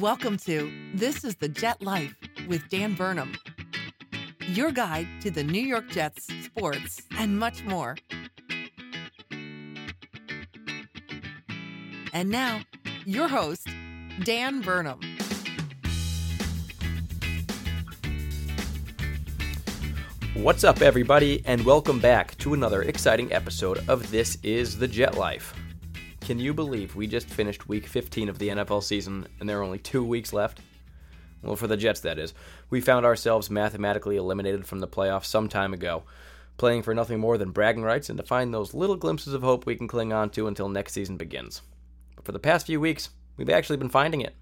Welcome to This is the Jet Life with Dan Burnham, your guide to the New York Jets, sports, and much more. And now, your host, Dan Burnham. What's up, everybody, and welcome back to another exciting episode of This is the Jet Life. Can you believe we just finished week 15 of the NFL season and there are only two weeks left? Well, for the Jets, that is. We found ourselves mathematically eliminated from the playoffs some time ago, playing for nothing more than bragging rights and to find those little glimpses of hope we can cling on to until next season begins. But for the past few weeks, we've actually been finding it.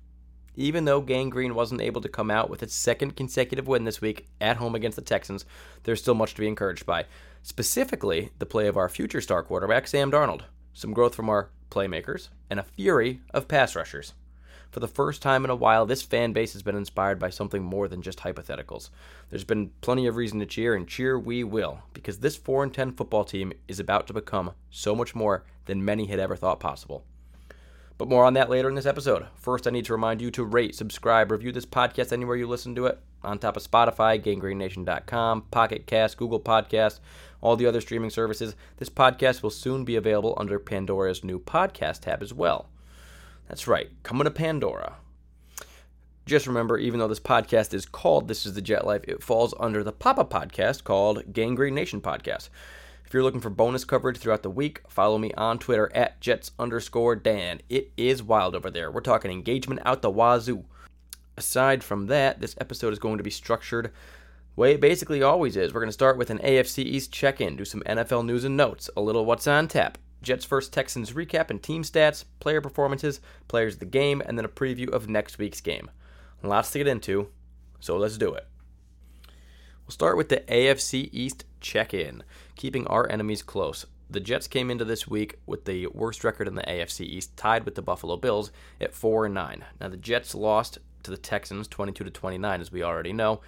Even though Gang Green wasn't able to come out with its second consecutive win this week at home against the Texans, there's still much to be encouraged by. Specifically, the play of our future star quarterback, Sam Darnold, some growth from our playmakers, and a fury of pass rushers. For the first time in a while, this fan base has been inspired by something more than just hypotheticals. There's been plenty of reason to cheer, and cheer we will, because this 4 and 10 football team is about to become so much more than many had ever thought possible. But more on that later in this episode. First, I need to remind you to rate, subscribe, review this podcast anywhere you listen to it. On top of Spotify, GanggreenNation.com, Pocket Cast, Google Podcast, all the other streaming services. This podcast will soon be available under Pandora's new podcast tab as well. That's right, coming to Pandora. Just remember, even though this podcast is called This is the Jet Life, it falls under the Papa podcast called Gang Green Nation Podcast. If you're looking for bonus coverage throughout the week, follow me on Twitter at Jets underscore Dan. It is wild over there. We're talking engagement out the wazoo. Aside from that, this episode is going to be structured way it basically always is. We're going to start with an AFC East check in, do some NFL news and notes, a little what's on tap, Jets vs Texans recap and team stats, player performances, players of the game, and then a preview of next week's game. Lots to get into, so let's do it. We'll start with the AFC East check in, keeping our enemies close. The Jets came into this week with the worst record in the AFC East, tied with the Buffalo Bills at 4 and 9. Now the Jets lost to the Texans 22 to 29 as we already know.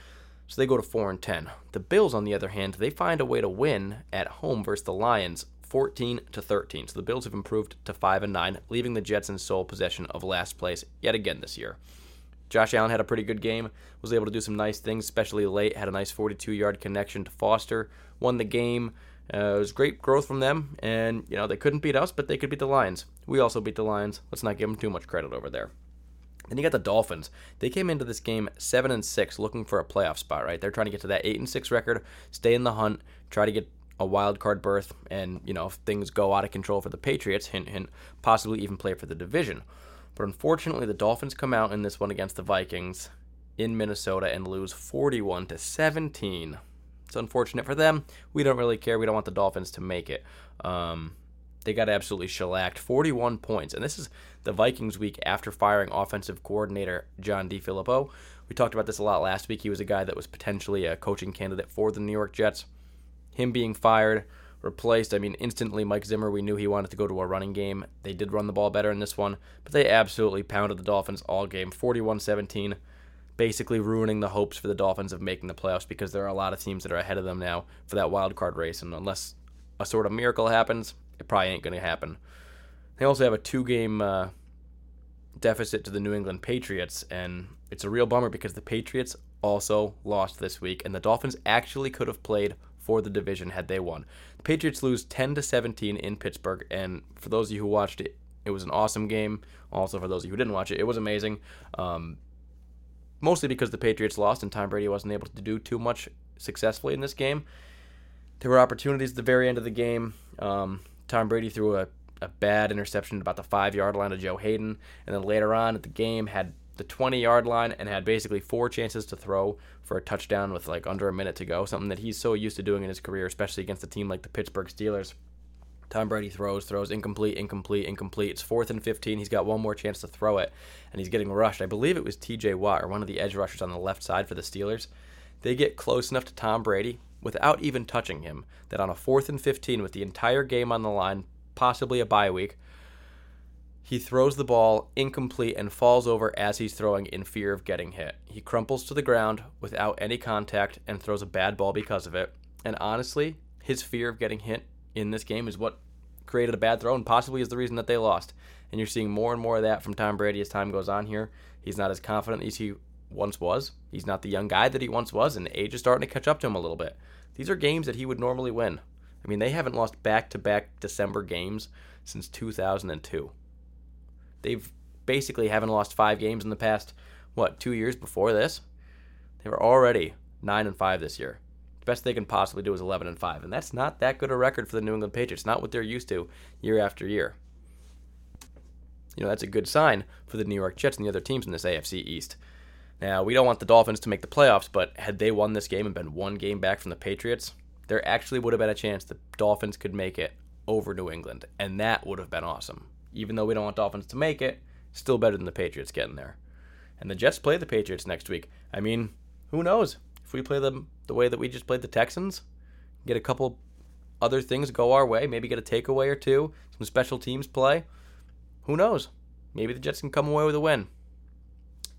So they go to 4 and 10. The Bills on the other hand, they find a way to win at home versus the Lions 14 to 13. So the Bills have improved to 5 and 9, leaving the Jets in sole possession of last place yet again this year. Josh Allen had a pretty good game, was able to do some nice things, especially late. Had a nice 42 yard connection to Foster, won the game. Uh, it was great growth from them, and you know they couldn't beat us, but they could beat the Lions. We also beat the Lions. Let's not give them too much credit over there. Then you got the Dolphins. They came into this game seven and six, looking for a playoff spot. Right, they're trying to get to that eight and six record, stay in the hunt, try to get a wild card berth, and you know if things go out of control for the Patriots, hint hint, possibly even play for the division. But unfortunately, the Dolphins come out in this one against the Vikings in Minnesota and lose 41 to 17. It's unfortunate for them. We don't really care. We don't want the Dolphins to make it. Um, they got absolutely shellacked, 41 points. And this is the Vikings week after firing offensive coordinator John DeFilippo. We talked about this a lot last week. He was a guy that was potentially a coaching candidate for the New York Jets. Him being fired replaced. I mean, instantly, Mike Zimmer, we knew he wanted to go to a running game. They did run the ball better in this one, but they absolutely pounded the Dolphins all game 41 17, basically ruining the hopes for the Dolphins of making the playoffs because there are a lot of teams that are ahead of them now for that wild card race. And unless a sort of miracle happens, it probably ain't going to happen. They also have a two game uh, deficit to the New England Patriots, and it's a real bummer because the Patriots also lost this week, and the Dolphins actually could have played for the division had they won. The Patriots lose 10 to 17 in Pittsburgh, and for those of you who watched it, it was an awesome game. Also, for those of you who didn't watch it, it was amazing. Um, mostly because the Patriots lost and Tom Brady wasn't able to do too much successfully in this game. There were opportunities at the very end of the game. Um, Tom Brady threw a, a bad interception about the five yard line to Joe Haden, and then later on at the game had the 20 yard line and had basically four chances to throw for a touchdown with like under a minute to go, something that he's so used to doing in his career, especially against a team like the Pittsburgh Steelers. Tom Brady throws, throws incomplete, incomplete, incomplete. It's fourth and 15. He's got one more chance to throw it, and he's getting rushed. I believe it was TJ Watt, or one of the edge rushers on the left side for the Steelers. They get close enough to Tom Brady without even touching him that on a fourth and 15 with the entire game on the line, possibly a bye week, he throws the ball incomplete and falls over as he's throwing in fear of getting hit. He crumples to the ground without any contact and throws a bad ball because of it. And honestly, his fear of getting hit in this game is what created a bad throw and possibly is the reason that they lost. And you're seeing more and more of that from Tom Brady as time goes on here. He's not as confident as he once was. He's not the young guy that he once was, and age is starting to catch up to him a little bit. These are games that he would normally win. I mean, they haven't lost back to back December games since 2002. They've basically haven't lost five games in the past, what, two years before this? They were already 9 and 5 this year. The best they can possibly do is 11 and 5, and that's not that good a record for the New England Patriots, not what they're used to year after year. You know, that's a good sign for the New York Jets and the other teams in this AFC East. Now, we don't want the Dolphins to make the playoffs, but had they won this game and been one game back from the Patriots, there actually would have been a chance the Dolphins could make it over New England, and that would have been awesome. Even though we don't want Dolphins to make it, still better than the Patriots getting there. And the Jets play the Patriots next week. I mean, who knows? If we play them the way that we just played the Texans, get a couple other things go our way, maybe get a takeaway or two, some special teams play, who knows? Maybe the Jets can come away with a win.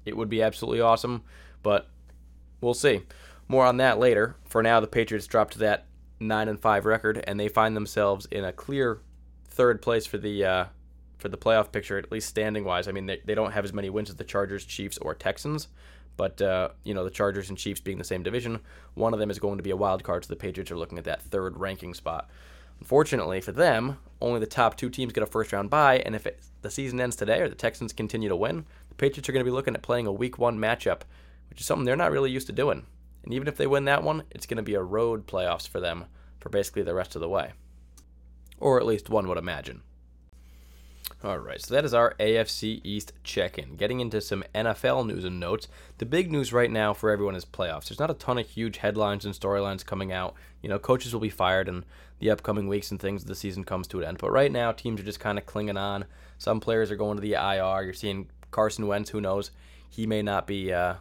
It would be absolutely awesome, but we'll see. More on that later. For now, the Patriots dropped to that nine and five record, and they find themselves in a clear third place for the uh, for the playoff picture, at least standing wise. I mean, they, they don't have as many wins as the Chargers, Chiefs, or Texans, but uh, you know the Chargers and Chiefs being the same division, one of them is going to be a wild card. So the Patriots are looking at that third ranking spot. Unfortunately for them, only the top two teams get a first round bye, and if it, the season ends today or the Texans continue to win, the Patriots are going to be looking at playing a Week One matchup, which is something they're not really used to doing. And even if they win that one, it's going to be a road playoffs for them for basically the rest of the way. Or at least one would imagine. All right, so that is our AFC East check in. Getting into some NFL news and notes. The big news right now for everyone is playoffs. There's not a ton of huge headlines and storylines coming out. You know, coaches will be fired in the upcoming weeks and things the season comes to an end. But right now, teams are just kind of clinging on. Some players are going to the IR. You're seeing Carson Wentz, who knows? He may not be. Uh,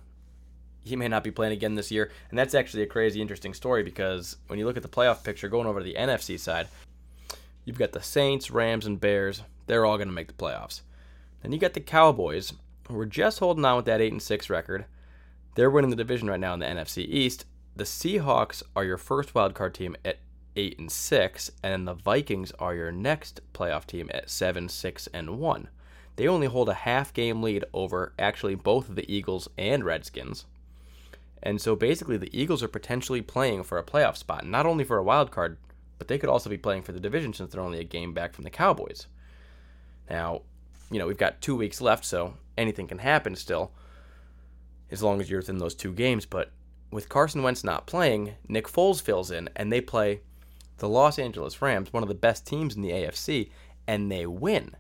he may not be playing again this year. And that's actually a crazy interesting story because when you look at the playoff picture going over to the NFC side, you've got the Saints, Rams, and Bears. They're all going to make the playoffs. Then you got the Cowboys, who are just holding on with that 8 and 6 record. They're winning the division right now in the NFC East. The Seahawks are your first wildcard team at 8 and 6, and then the Vikings are your next playoff team at 7, 6 and 1. They only hold a half game lead over actually both the Eagles and Redskins. And so basically, the Eagles are potentially playing for a playoff spot, not only for a wild card, but they could also be playing for the division since they're only a game back from the Cowboys. Now, you know, we've got two weeks left, so anything can happen still, as long as you're within those two games. But with Carson Wentz not playing, Nick Foles fills in, and they play the Los Angeles Rams, one of the best teams in the AFC, and they win.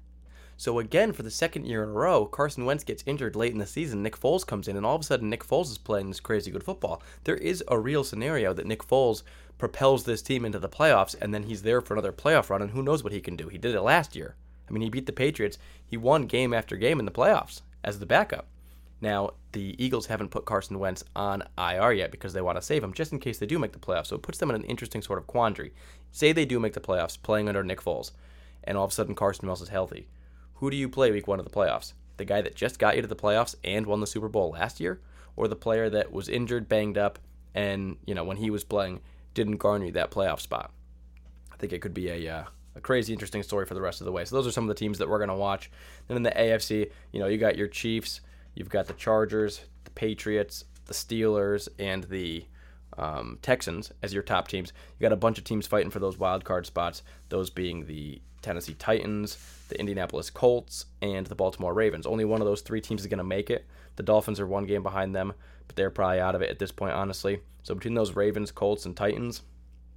So again, for the second year in a row, Carson Wentz gets injured late in the season. Nick Foles comes in, and all of a sudden, Nick Foles is playing this crazy good football. There is a real scenario that Nick Foles propels this team into the playoffs, and then he's there for another playoff run, and who knows what he can do. He did it last year. I mean, he beat the Patriots. He won game after game in the playoffs as the backup. Now, the Eagles haven't put Carson Wentz on IR yet because they want to save him just in case they do make the playoffs. So it puts them in an interesting sort of quandary. Say they do make the playoffs playing under Nick Foles, and all of a sudden Carson Wentz is healthy. Who do you play week one of the playoffs? The guy that just got you to the playoffs and won the Super Bowl last year? Or the player that was injured, banged up, and, you know, when he was playing, didn't garner you that playoff spot? I think it could be a, uh, a crazy interesting story for the rest of the way. So those are some of the teams that we're going to watch. Then in the AFC, you know, you got your Chiefs, you've got the Chargers, the Patriots, the Steelers, and the um, Texans as your top teams. You got a bunch of teams fighting for those wild card spots. Those being the Tennessee Titans, the Indianapolis Colts, and the Baltimore Ravens. Only one of those three teams is going to make it. The Dolphins are one game behind them, but they're probably out of it at this point, honestly. So between those Ravens, Colts, and Titans,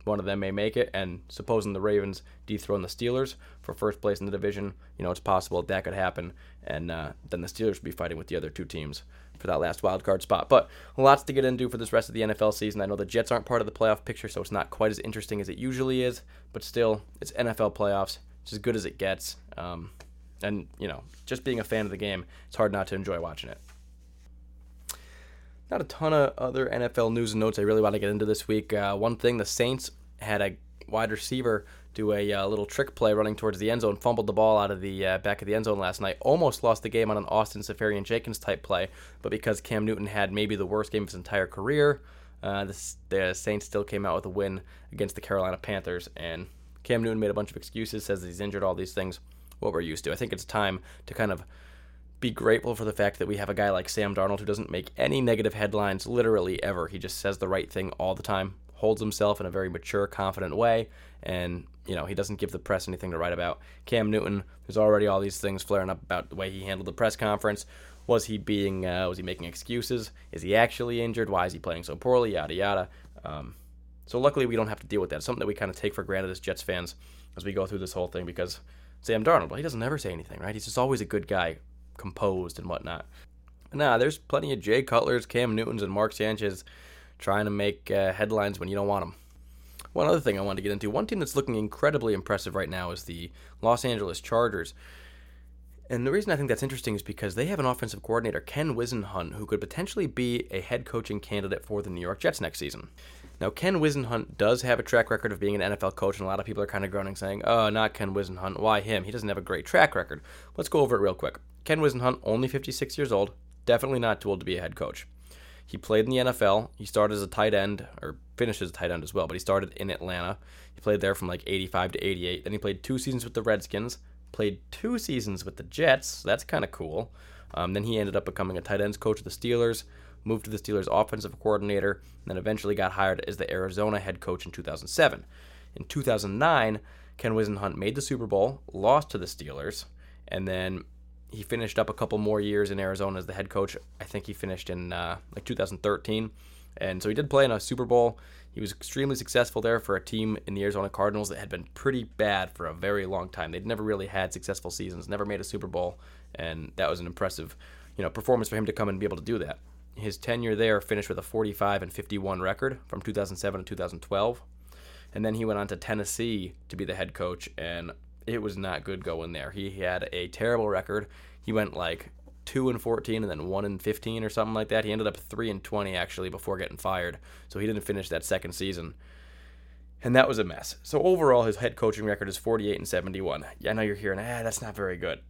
one of them may make it. And supposing the Ravens dethrone the Steelers for first place in the division, you know, it's possible that, could happen. And uh, then the Steelers would be fighting with the other two teams for that last wild card spot. But lots to get into for this rest of the NFL season. I know the Jets aren't part of the playoff picture, so it's not quite as interesting as it usually is. But still, it's NFL playoffs. It's as good as it gets. Um, and, you know, just being a fan of the game, it's hard not to enjoy watching it. Not a ton of other NFL news and notes I really want to get into this week. Uh, one thing, the Saints had a wide receiver do a uh, little trick play running towards the end zone, fumbled the ball out of the uh, back of the end zone last night, almost lost the game on an Austin Seferian-Jenkins type play, but because Cam Newton had maybe the worst game of his entire career, uh, the Saints still came out with a win against the Carolina Panthers, and Cam Newton made a bunch of excuses, says he's injured, all these things. what we're used to. I think it's time to kind of be grateful for the fact that we have a guy like Sam Darnold who doesn't make any negative headlines literally ever. He just says the right thing all the time, holds himself in a very mature, confident way, and you know he doesn't give the press anything to write about. Cam Newton, there's already all these things flaring up about the way he handled the press conference. Was he being? Uh, was he making excuses? Is he actually injured? Why is he playing so poorly? Yada yada. Um, so luckily we don't have to deal with that. It's something that we kind of take for granted as Jets fans as we go through this whole thing because Sam Darnold, well, he doesn't ever say anything, right? He's just always a good guy, composed and whatnot. Nah, there's plenty of Jay Cutlers, Cam Newtons, and Mark Sanchez trying to make uh, headlines when you don't want them. One other thing I wanted to get into one team that's looking incredibly impressive right now is the Los Angeles Chargers. And the reason I think that's interesting is because they have an offensive coordinator, Ken Whisenhunt, who could potentially be a head coaching candidate for the New York Jets next season. Now, Ken Whisenhunt does have a track record of being an NFL coach, and a lot of people are kind of groaning, saying, oh, not Ken Whisenhunt. Why him? He doesn't have a great track record. Let's go over it real quick. Ken Whisenhunt, only 56 years old, definitely not too old to be a head coach. He played in the NFL. He started as a tight end, or finished as a tight end as well, but he started in Atlanta. He played there from like 85 to 88. Then he played two seasons with the Redskins, played two seasons with the Jets. So that's kind of cool. Um, then he ended up becoming a tight ends coach of the Steelers moved to the Steelers' offensive coordinator, and then eventually got hired as the Arizona head coach in 2007. In 2009, Ken Whisenhunt made the Super Bowl, lost to the Steelers, and then he finished up a couple more years in Arizona as the head coach. I think he finished in uh, like 2013. And so he did play in a Super Bowl. He was extremely successful there for a team in the Arizona Cardinals that had been pretty bad for a very long time. They'd never really had successful seasons, never made a Super Bowl, and that was an impressive, you know, performance for him to come and be able to do that his tenure there finished with a 45 and 51 record from 2007 to 2012. And then he went on to Tennessee to be the head coach, and it was not good going there. He had a terrible record. He went like 2 and 14 and then 1 and 15 or something like that. He ended up 3 and 20 actually before getting fired. So he didn't finish that second season. And that was a mess. So overall his head coaching record is 48 and 71. Yeah, I know you're hearing, "Ah, that's not very good."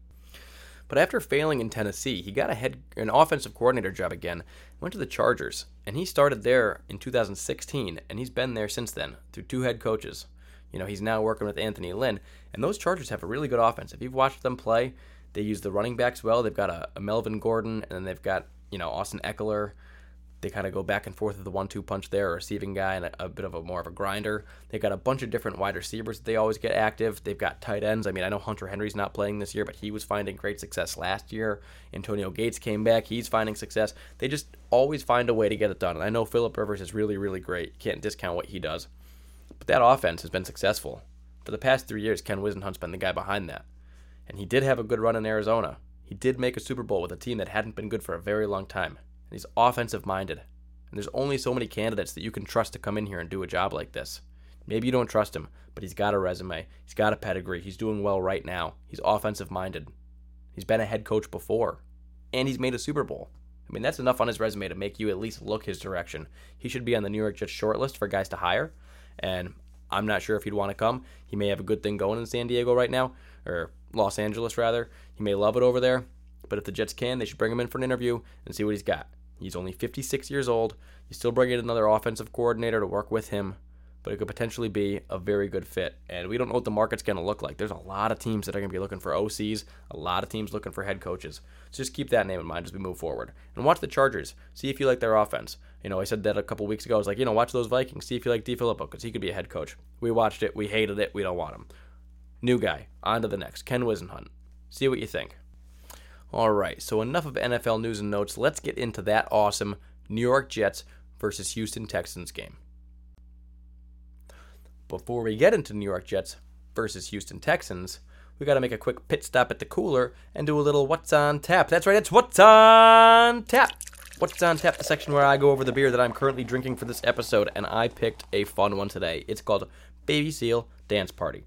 But after failing in Tennessee, he got a head an offensive coordinator job again, went to the Chargers, and he started there in 2016, and he's been there since then through two head coaches. You know, he's now working with Anthony Lynn, and those Chargers have a really good offense. If you've watched them play, they use the running backs well. They've got a, a Melvin Gordon, and then they've got you know Austin Ekeler. they kind of go back and forth with the one-two punch there, a receiving guy and a, a, bit of a more of a grinder. They've got a bunch of different wide receivers that they always get active. They've got tight ends. I mean, I know Hunter Henry's not playing this year, but he was finding great success last year. Antonio Gates came back; he's finding success. They just always find a way to get it done. And I know Philip Rivers is really, really great. Can't discount what he does, but that offense has been successful for the past three years. Ken Whisenhunt's been the guy behind that, and he did have a good run in Arizona. He did make a Super Bowl with a team that hadn't been good for a very long time, and he's offensive minded. And there's only so many candidates that you can trust to come in here and do a job like this. Maybe you don't trust him, but he's got a resume. He's got a pedigree. He's doing well right now. He's offensive minded. He's been a head coach before, and he's made a Super Bowl. I mean, that's enough on his resume to make you at least look his direction. He should be on the New York Jets shortlist for guys to hire, and I'm not sure if he'd want to come. He may have a good thing going in San Diego right now, or Los Angeles rather. He may love it over there, but if the Jets can, they should bring him in for an interview and see what he's got. He's only 56 years old. You still bring in another offensive coordinator to work with him, but it could potentially be a very good fit. And we don't know what the market's going to look like. There's a lot of teams that are going to be looking for OCs, a lot of teams looking for head coaches. So just keep that name in mind as we move forward. And watch the Chargers. See if you like their offense. You know, I said that a couple weeks ago. I was like, you know, watch those Vikings. See if you like DeFilippo because he could be a head coach. We watched it. We hated it. We don't want him. New guy. On to the next. Ken Whisenhunt. See what you think. All right, so enough of NFL news and notes. Let's get into that awesome New York Jets versus Houston Texans game. Before we get into New York Jets versus Houston Texans, we got to make a quick pit stop at the cooler and do a little What's on Tap. That's right, it's What's on Tap. What's on Tap, the section where I go over the beer that I'm currently drinking for this episode, and I picked a fun one today. It's called Baby Seal Dance Party.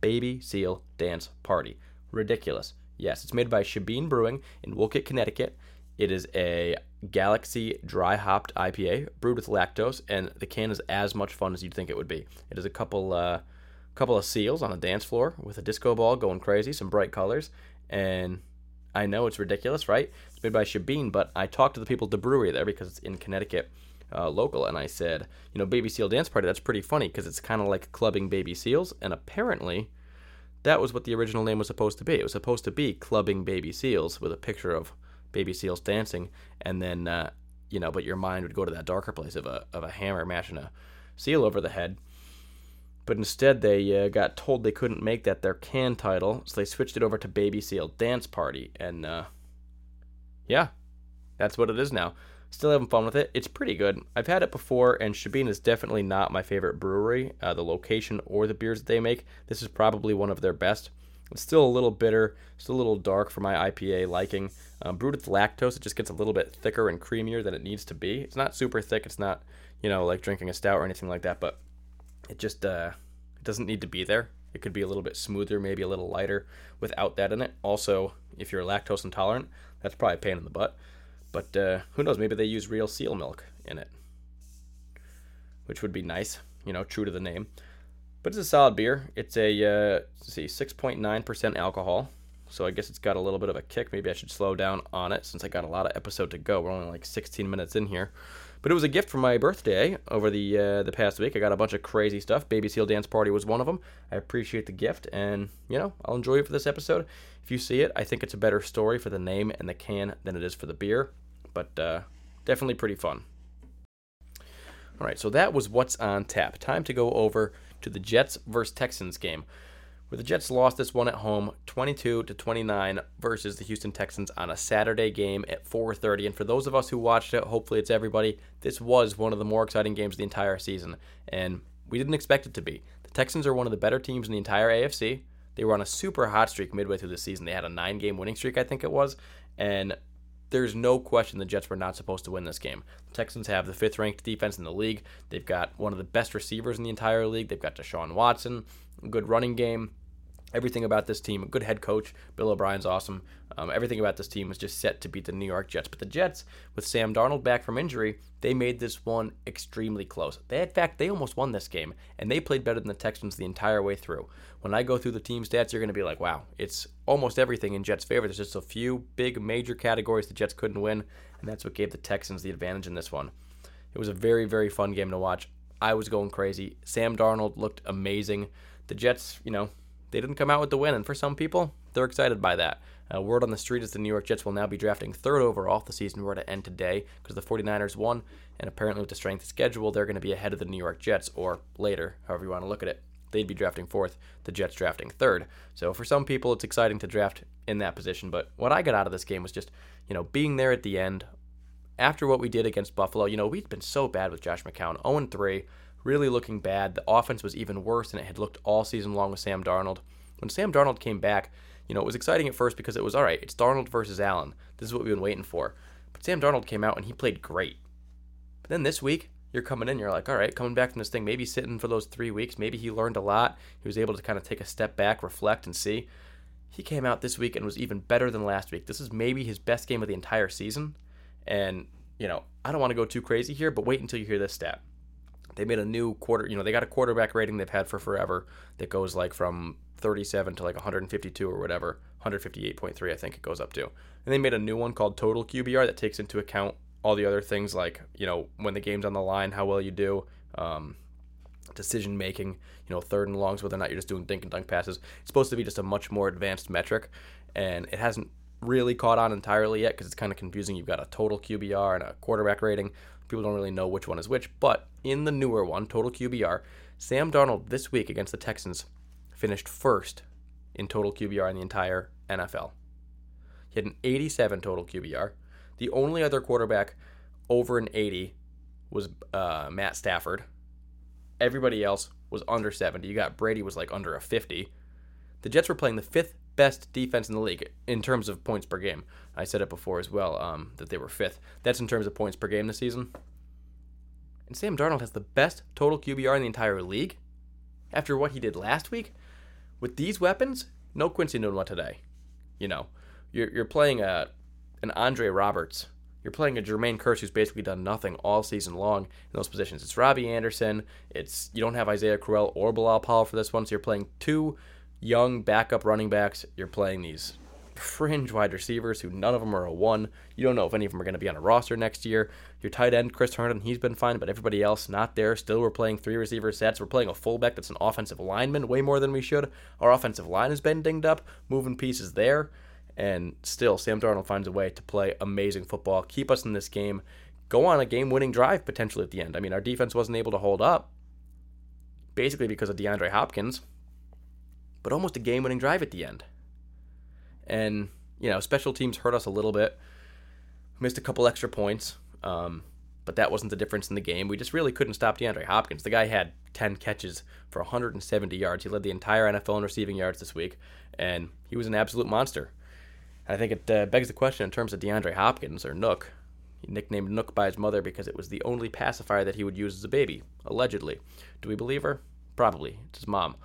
Baby Seal Dance Party. Ridiculous. Yes, it's made by Shebeen Brewing in Wolcott, Connecticut. It is a Galaxy dry hopped IPA brewed with lactose, and the can is as much fun as you'd think it would be. It is a couple uh, couple of seals on a dance floor with a disco ball going crazy, some bright colors, and I know it's ridiculous, right? It's made by Shebeen, but I talked to the people at the brewery there because it's in Connecticut. Uh, local, and I said, you know, Baby Seal Dance Party, that's pretty funny because it's kind of like clubbing baby seals, and apparently that was what the original name was supposed to be. It was supposed to be Clubbing Baby Seals with a picture of baby seals dancing, and then uh, you know, but your mind would go to that darker place of a of a hammer mashing a seal over the head. But instead, they uh, got told they couldn't make that their can title, so they switched it over to Baby Seal Dance Party, and uh, yeah, that's what it is now. Still having fun with it. It's pretty good. I've had it before, and Shebeen is definitely not my favorite brewery. Uh, the location or the beers that they make, this is probably one of their best. It's still a little bitter, still a little dark for my IPA liking. Um, brewed with lactose, it just gets a little bit thicker and creamier than it needs to be. It's not super thick. It's not, you know, like drinking a stout or anything like that, but it just uh, it doesn't need to be there. It could be a little bit smoother, maybe a little lighter without that in it. Also, if you're lactose intolerant, that's probably a pain in the butt. But uh, who knows? Maybe they use real seal milk in it, which would be nice. You know, true to the name. But it's a solid beer. It's a uh, see, 6.9% alcohol. So I guess it's got a little bit of a kick. Maybe I should slow down on it since I got a lot of episode to go. We're only like 16 minutes in here. But it was a gift for my birthday over the uh, the past week. I got a bunch of crazy stuff. Baby Seal Dance Party was one of them. I appreciate the gift, and you know I'll enjoy it for this episode. If you see it, I think it's a better story for the name and the can than it is for the beer, but uh, definitely pretty fun. All right, so that was what's on tap. Time to go over to the Jets versus Texans game where the Jets lost this one at home 22 to 29 versus the Houston Texans on a Saturday game at 4:30 and for those of us who watched it hopefully it's everybody this was one of the more exciting games of the entire season. And we didn't expect it to be. The Texans are one of the better teams in the entire AFC they were on a super hot streak midway through the season. They had a 9 game winning streak I think it was. And there's no question the Jets were not supposed to win this game. The Texans have the fifth ranked defense in the league. They've got one of the best receivers in the entire league. They've got Deshaun Watson, good running game everything about this team, a good head coach. Bill O'Brien's awesome. Um, everything about this team was just set to beat the New York Jets. But the Jets, with Sam Darnold back from injury, they made this one extremely close. They, in fact, they almost won this game, and they played better than the Texans the entire way through. When I go through the team stats, you're going to be like, wow, it's almost everything in Jets' favor. There's just a few big major categories the Jets couldn't win, and that's what gave the Texans the advantage in this one. It was a very, very fun game to watch. I was going crazy. Sam Darnold looked amazing. The Jets, you know, they didn't come out with the win, and for some people, they're excited by that. Uh, word on the street is the New York Jets will now be drafting third overall if the season were to end today because the 49ers won, and apparently with the strength of schedule, they're going to be ahead of the New York Jets, or later, however you want to look at it. They'd be drafting fourth, the Jets drafting third. So for some people, it's exciting to draft in that position. But what I got out of this game was just, you know, being there at the end. After what we did against Buffalo, you know, we'd been so bad with Josh McCown, 0 3, really looking bad. The offense was even worse than it had looked all season long with Sam Darnold. When Sam Darnold came back, you know, it was exciting at first because it was all right, it's Darnold versus Allen. This is what we've been waiting for. But Sam Darnold came out and he played great. But then this week, you're coming in, you're like, all right, coming back from this thing, maybe sitting for those three weeks, maybe he learned a lot. He was able to kind of take a step back, reflect, and see. He came out this week and was even better than last week. This is maybe his best game of the entire season. And, you know, I don't want to go too crazy here, but wait until you hear this stat. They made a new quarter, you know, they got a quarterback rating they've had for forever that goes like from 37 to like 152 or whatever, 158.3 I think it goes up to. And they made a new one called Total QBR that takes into account all the other things like you know when the game's on the line, how well you do, um, decision making, you know third and longs, whether or not you're just doing dink and dunk passes. It's supposed to be just a much more advanced metric, and it hasn't really caught on entirely yet because it's kind of confusing. You've got a total QBR and a quarterback rating. People don't really know which one is which. But in the newer one, total QBR, Sam Darnold this week against the Texans finished first in total QBR in the entire NFL. He had an 87 total QBR. The only other quarterback over an 80 was uh, Matt Stafford. Everybody else was under 70. You got Brady was like under a 50. The Jets were playing the fifth best defense in the league in terms of points per game. I said it before as well um, that they were fifth. That's in terms of points per game this season. And Sam Darnold has the best total QBR in the entire league after what he did last week with these weapons, no Quincy Enunwa today. You know, you're, you're playing a an Andre Roberts. You're playing a Jermaine Kearse who's basically done nothing all season long in those positions. It's Robbie Anderson. It's you don't have Isaiah Crowell or Bilal Powell for this one, so you're playing two young backup running backs. You're playing these fringe wide receivers who none of them are a one. You don't know if any of them are going to be on a roster next year. Your tight end, Chris Herndon, he's been fine, but everybody else not there. Still, we're playing three receiver sets. We're playing a fullback that's an offensive lineman way more than we should. Our offensive line has been dinged up, moving pieces there. And still, Sam Darnold finds a way to play amazing football, keep us in this game, go on a game winning drive potentially at the end. I mean, our defense wasn't able to hold up, basically because of DeAndre Hopkins, but almost a game winning drive at the end. And, you know, special teams hurt us a little bit. Missed a couple extra points, um, but that wasn't the difference in the game. We just really couldn't stop DeAndre Hopkins. The guy had 10 catches for 170 yards. He led the entire NFL in receiving yards this week, and he was an absolute monster. I think it uh, begs the question in terms of DeAndre Hopkins or Nook. Nicknamed Nook by his mother because it was the only pacifier that he would use as a baby, allegedly. Do we believe her? Probably. It's his mom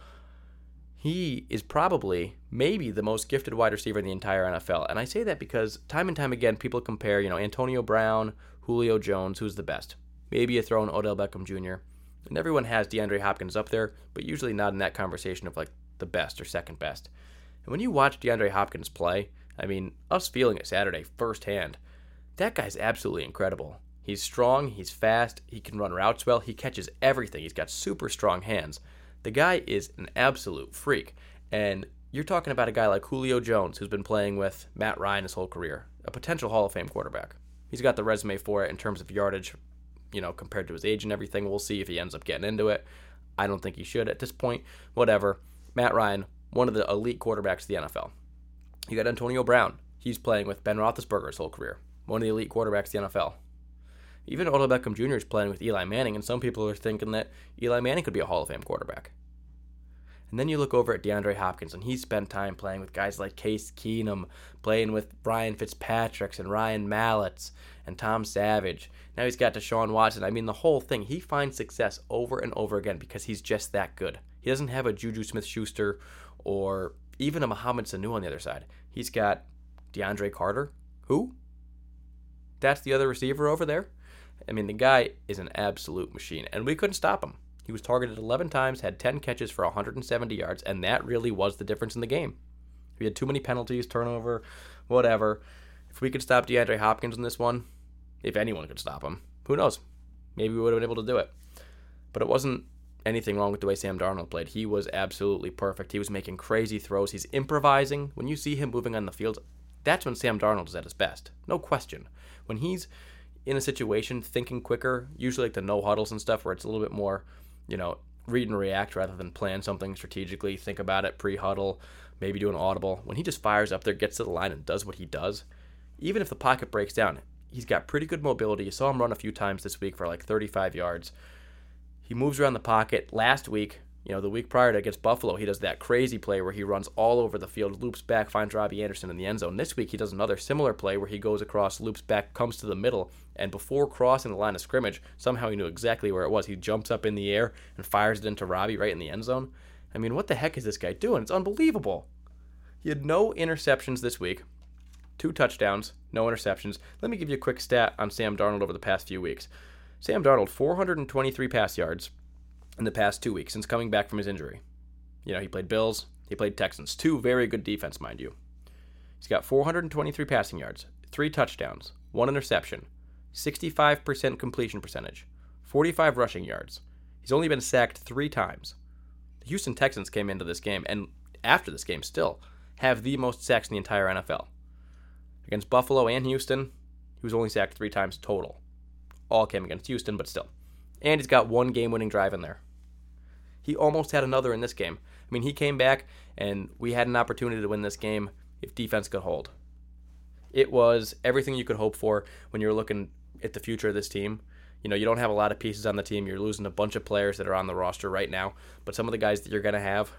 he is probably maybe the most gifted wide receiver in the entire NFL. And I say that because time and time again people compare, you know, Antonio Brown, Julio Jones, who's the best. Maybe you throw in Odell Beckham Jr. And everyone has DeAndre Hopkins up there, but usually not in that conversation of like the best or second best. And when you watch DeAndre Hopkins play, I mean, us feeling it Saturday firsthand, that guy's absolutely incredible. He's strong, he's fast, he can run routes well, he catches everything. He's got super strong hands. The guy is an absolute freak. And you're talking about a guy like Julio Jones, who's been playing with Matt Ryan his whole career, a potential Hall of Fame quarterback. He's got the resume for it in terms of yardage, you know, compared to his age and everything. We'll see if he ends up getting into it. I don't think he should at this point. Whatever. Matt Ryan, one of the elite quarterbacks of the NFL. You got Antonio Brown. He's playing with Ben Roethlisberger his whole career. One of the elite quarterbacks of the NFL. Even Odell Beckham Jr. is playing with Eli Manning, and some people are thinking that Eli Manning could be a Hall of Fame quarterback. And then you look over at DeAndre Hopkins, and he spent time playing with guys like Case Keenum, playing with Brian Fitzpatrick's and Ryan Mallett's and Tom Savage. Now he's got Deshaun Watson. I mean, the whole thing. He finds success over and over again because he's just that good. He doesn't have a Juju Smith Schuster or even a Mohamed Sanu on the other side. He's got DeAndre Carter. Who? That's the other receiver over there? I mean, the guy is an absolute machine, and we couldn't stop him. He was targeted 11 times, had 10 catches for 170 yards, and that really was the difference in the game. We had too many penalties, turnover, whatever. If we could stop DeAndre Hopkins in this one, if anyone could stop him, who knows? Maybe we would have been able to do it. But it wasn't anything wrong with the way Sam Darnold played. He was absolutely perfect. He was making crazy throws. He's improvising. When you see him moving on the field, that's when Sam Darnold is at his best. No question. When he's in a situation thinking quicker, usually like the no huddles and stuff where it's a little bit more, you know, read and react rather than plan something strategically, think about it pre huddle, maybe do an audible. When he just fires up there, gets to the line, and does what he does, even if the pocket breaks down, he's got pretty good mobility. You saw him run a few times this week for like 35 yards. He moves around the pocket. Last week, you know, the week prior to against Buffalo, he does that crazy play where he runs all over the field, loops back, finds Robbie Anderson in the end zone. This week, he does another similar play where he goes across, loops back, comes to the middle, and before crossing the line of scrimmage, somehow he knew exactly where it was. He jumps up in the air and fires it into Robbie right in the end zone. I mean, what the heck is this guy doing? It's unbelievable. He had no interceptions this week, two touchdowns, no interceptions. Let me give you a quick stat on Sam Darnold over the past few weeks. Sam Darnold, 423 pass yards, in the past two weeks since coming back from his injury. You know, he played Bills, he played Texans, two very good defense, mind you. He's got 423 passing yards, three touchdowns, one interception, 65% completion percentage, 45 rushing yards. He's only been sacked three times. The Houston Texans came into this game, and after this game still, have the most sacks in the entire NFL. Against Buffalo and Houston, he was only sacked three times total. All came against Houston, but still. And he's got one game winning drive in there. He almost had another in this game. I mean, he came back and we had an opportunity to win this game if defense could hold. It was everything you could hope for when you're looking at the future of this team. You know, you don't have a lot of pieces on the team. You're losing a bunch of players that are on the roster right now. But some of the guys that you're going to have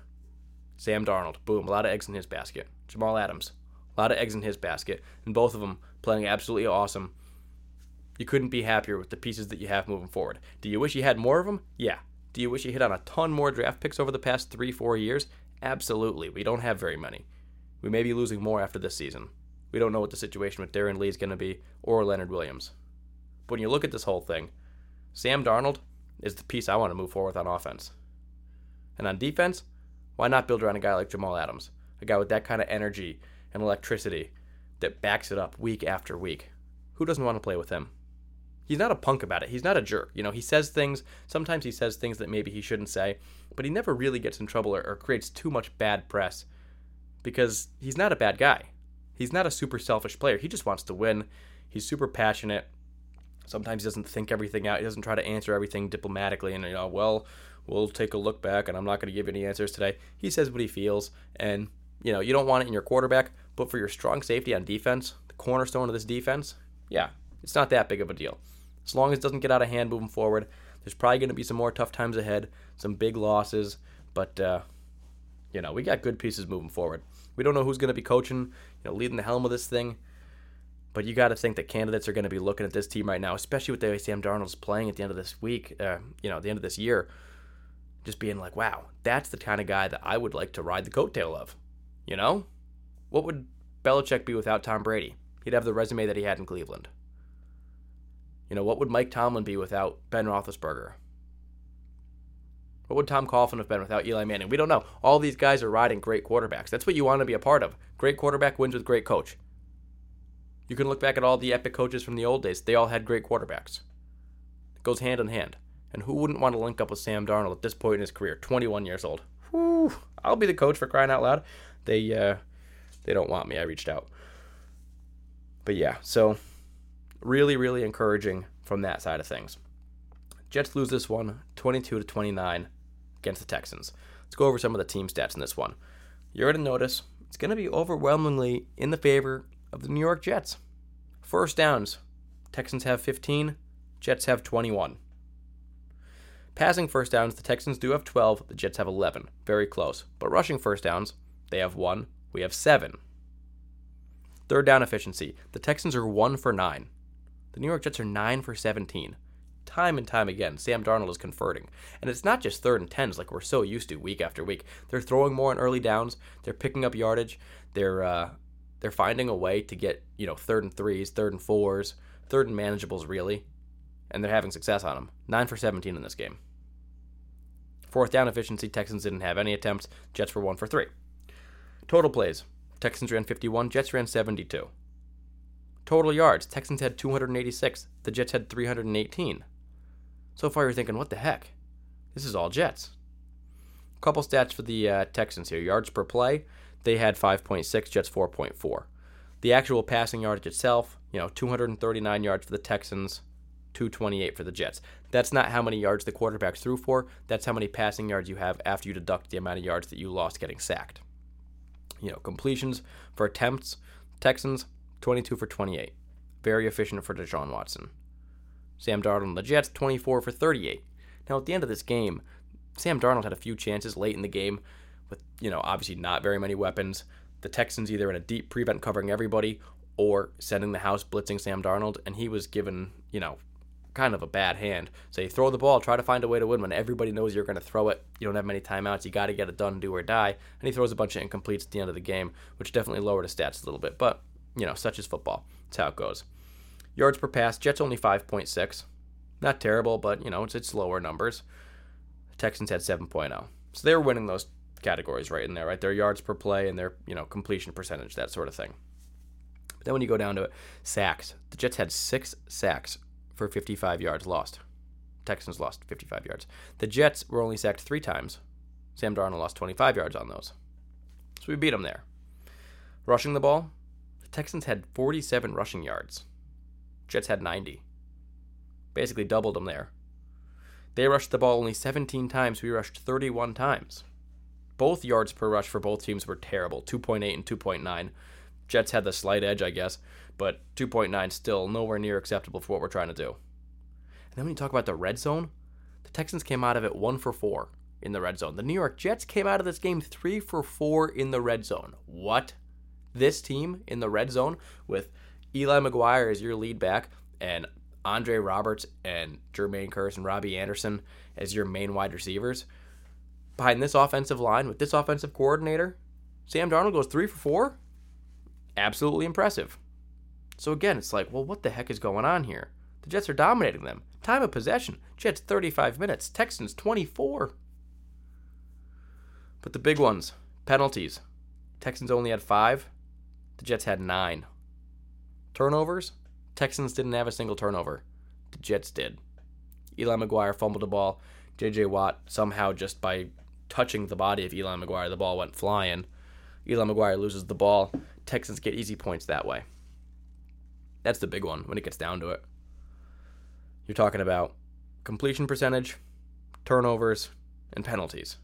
Sam Darnold, boom, a lot of eggs in his basket. Jamal Adams, a lot of eggs in his basket. And both of them playing absolutely awesome. You couldn't be happier with the pieces that you have moving forward. Do you wish you had more of them? Yeah. Do you wish you hit on a ton more draft picks over the past three, four years? Absolutely. We don't have very many. We may be losing more after this season. We don't know what the situation with Darron Lee is going to be or Leonard Williams. But when you look at this whole thing, Sam Darnold is the piece I want to move forward on offense. And on defense, why not build around a guy like Jamal Adams? A guy with that kind of energy and electricity that backs it up week after week. Who doesn't want to play with him? He's not a punk about it. He's not a jerk. You know, he says things, sometimes he says things that maybe he shouldn't say, but he never really gets in trouble or, or creates too much bad press because he's not a bad guy. He's not a super selfish player. He just wants to win. He's super passionate. Sometimes he doesn't think everything out. He doesn't try to answer everything diplomatically and, you know, well, we'll take a look back and I'm not going to give any answers today. He says what he feels. And, you know, you don't want it in your quarterback, but for your strong safety on defense, the cornerstone of this defense, yeah, it's not that big of a deal. As long as it doesn't get out of hand moving forward, there's probably going to be some more tough times ahead, some big losses, but, uh, you know, we got good pieces moving forward. We don't know who's going to be coaching, you know, leading the helm of this thing. But you got to think that candidates are going to be looking at this team right now, especially with the way Sam Darnold's playing at the end of this week, uh, you know, the end of this year, just being like, wow, that's the kind of guy that I would like to ride the coattail of. You know? What would Belichick be without Tom Brady? He'd have the resume that he had in Cleveland. You know, what would Mike Tomlin be without Ben Roethlisberger? What would Tom Coughlin have been without Eli Manning? We don't know. All these guys are riding great quarterbacks. That's what you want to be a part of. Great quarterback wins with great coach. You can look back at all the epic coaches from the old days. They all had great quarterbacks. It goes hand in hand. And who wouldn't want to link up with Sam Darnold at this point in his career? 21 years old. Whew, I'll be the coach for crying out loud. They uh, they don't want me. I reached out. But yeah, so really, really encouraging from that side of things. Jets lose this one 22 to 29 against the Texans. Let's go over some of the team stats in this one. You're going to notice it's going to be overwhelmingly in the favor of the New York Jets. First downs, Texans have 15, Jets have 21. Passing first downs, the Texans do have 12, the Jets have 11. Very close. But rushing first downs, they have 1, we have 7. Third down efficiency, the Texans are 1 for 9. The New York Jets are 9 for 17. Time and time again, Sam Darnold is converting. And it's not just third and tens like we're so used to week after week. They're throwing more on early downs, they're picking up yardage, they're uh, they're finding a way to get, you know, third and threes, third and fours, third and manageables, really. And they're having success on them. 9 for 17 in this game. Fourth down efficiency, Texans didn't have any attempts. Jets were 1 for 3. Total plays, Texans ran 51, Jets ran 72. Total yards, Texans had 286, the Jets had 318. So far, you're thinking, what the heck? This is all Jets. A Couple stats for the uh, Texans here yards per play, they had 5.6, Jets 4.4. The actual passing yardage itself, you know, 239 yards for the Texans, 228 for the Jets. That's not how many yards the quarterbacks threw for. That's how many passing yards you have after you deduct the amount of yards that you lost getting sacked. You know, completions for attempts, Texans 22 for 28. Very efficient for Deshaun Watson. Sam Darnold and the Jets 24 for 38. Now at the end of this game, Sam Darnold had a few chances late in the game with, you know, obviously not very many weapons. The Texans either in a deep prevent covering everybody or sending the house blitzing Sam Darnold, and he was given, you know, kind of a bad hand. So you throw the ball, try to find a way to win when everybody knows you're going to throw it. You don't have many timeouts. You got to get it done, do or die. And he throws a bunch of incompletes at the end of the game, which definitely lowered his stats a little bit. But, you know, such as football. That's how it goes. Yards per pass, Jets only 5.6. Not terrible, but, you know, it's, it's lower numbers. Texans had 7.0. So they were winning those categories right in there, right? Their yards per play and their, you know, completion percentage, that sort of thing. But then when you go down to it, sacks. The Jets had six sacks for 55 yards lost. Texans lost 55 yards. The Jets were only sacked three times. Sam Darnold lost 25 yards on those. So we beat them there. Rushing the ball, Texans had 47 rushing yards. Jets had 90. Basically doubled them there. They rushed the ball only 17 times. We rushed 31 times. Both yards per rush for both teams were terrible 2.8 and 2.9. Jets had the slight edge, I guess, but 2.9 still nowhere near acceptable for what we're trying to do. And then when you talk about the red zone, the Texans came out of it 1 for 4 in the red zone. The New York Jets came out of this game 3 for 4 in the red zone. What? This team in the red zone with Eli McGuire as your lead back and Andre Roberts and Jermaine Kearse and Robbie Anderson as your main wide receivers. Behind this offensive line with this offensive coordinator, Sam Darnold goes 3 for 4 absolutely impressive. So again, it's like, well, what the heck is going on here? The Jets are dominating them. Time of possession, Jets 35 minutes, Texans 24. But the big ones, penalties. Texans only had five, The Jets had nine. Turnovers? Texans didn't have a single turnover. The Jets did. Eli McGuire fumbled the ball. J.J. Watt somehow just by touching the body of Eli McGuire, the ball went flying. Eli McGuire loses the ball. Texans get easy points that way. That's the big one when it gets down to it. You're talking about completion percentage, turnovers, and penalties.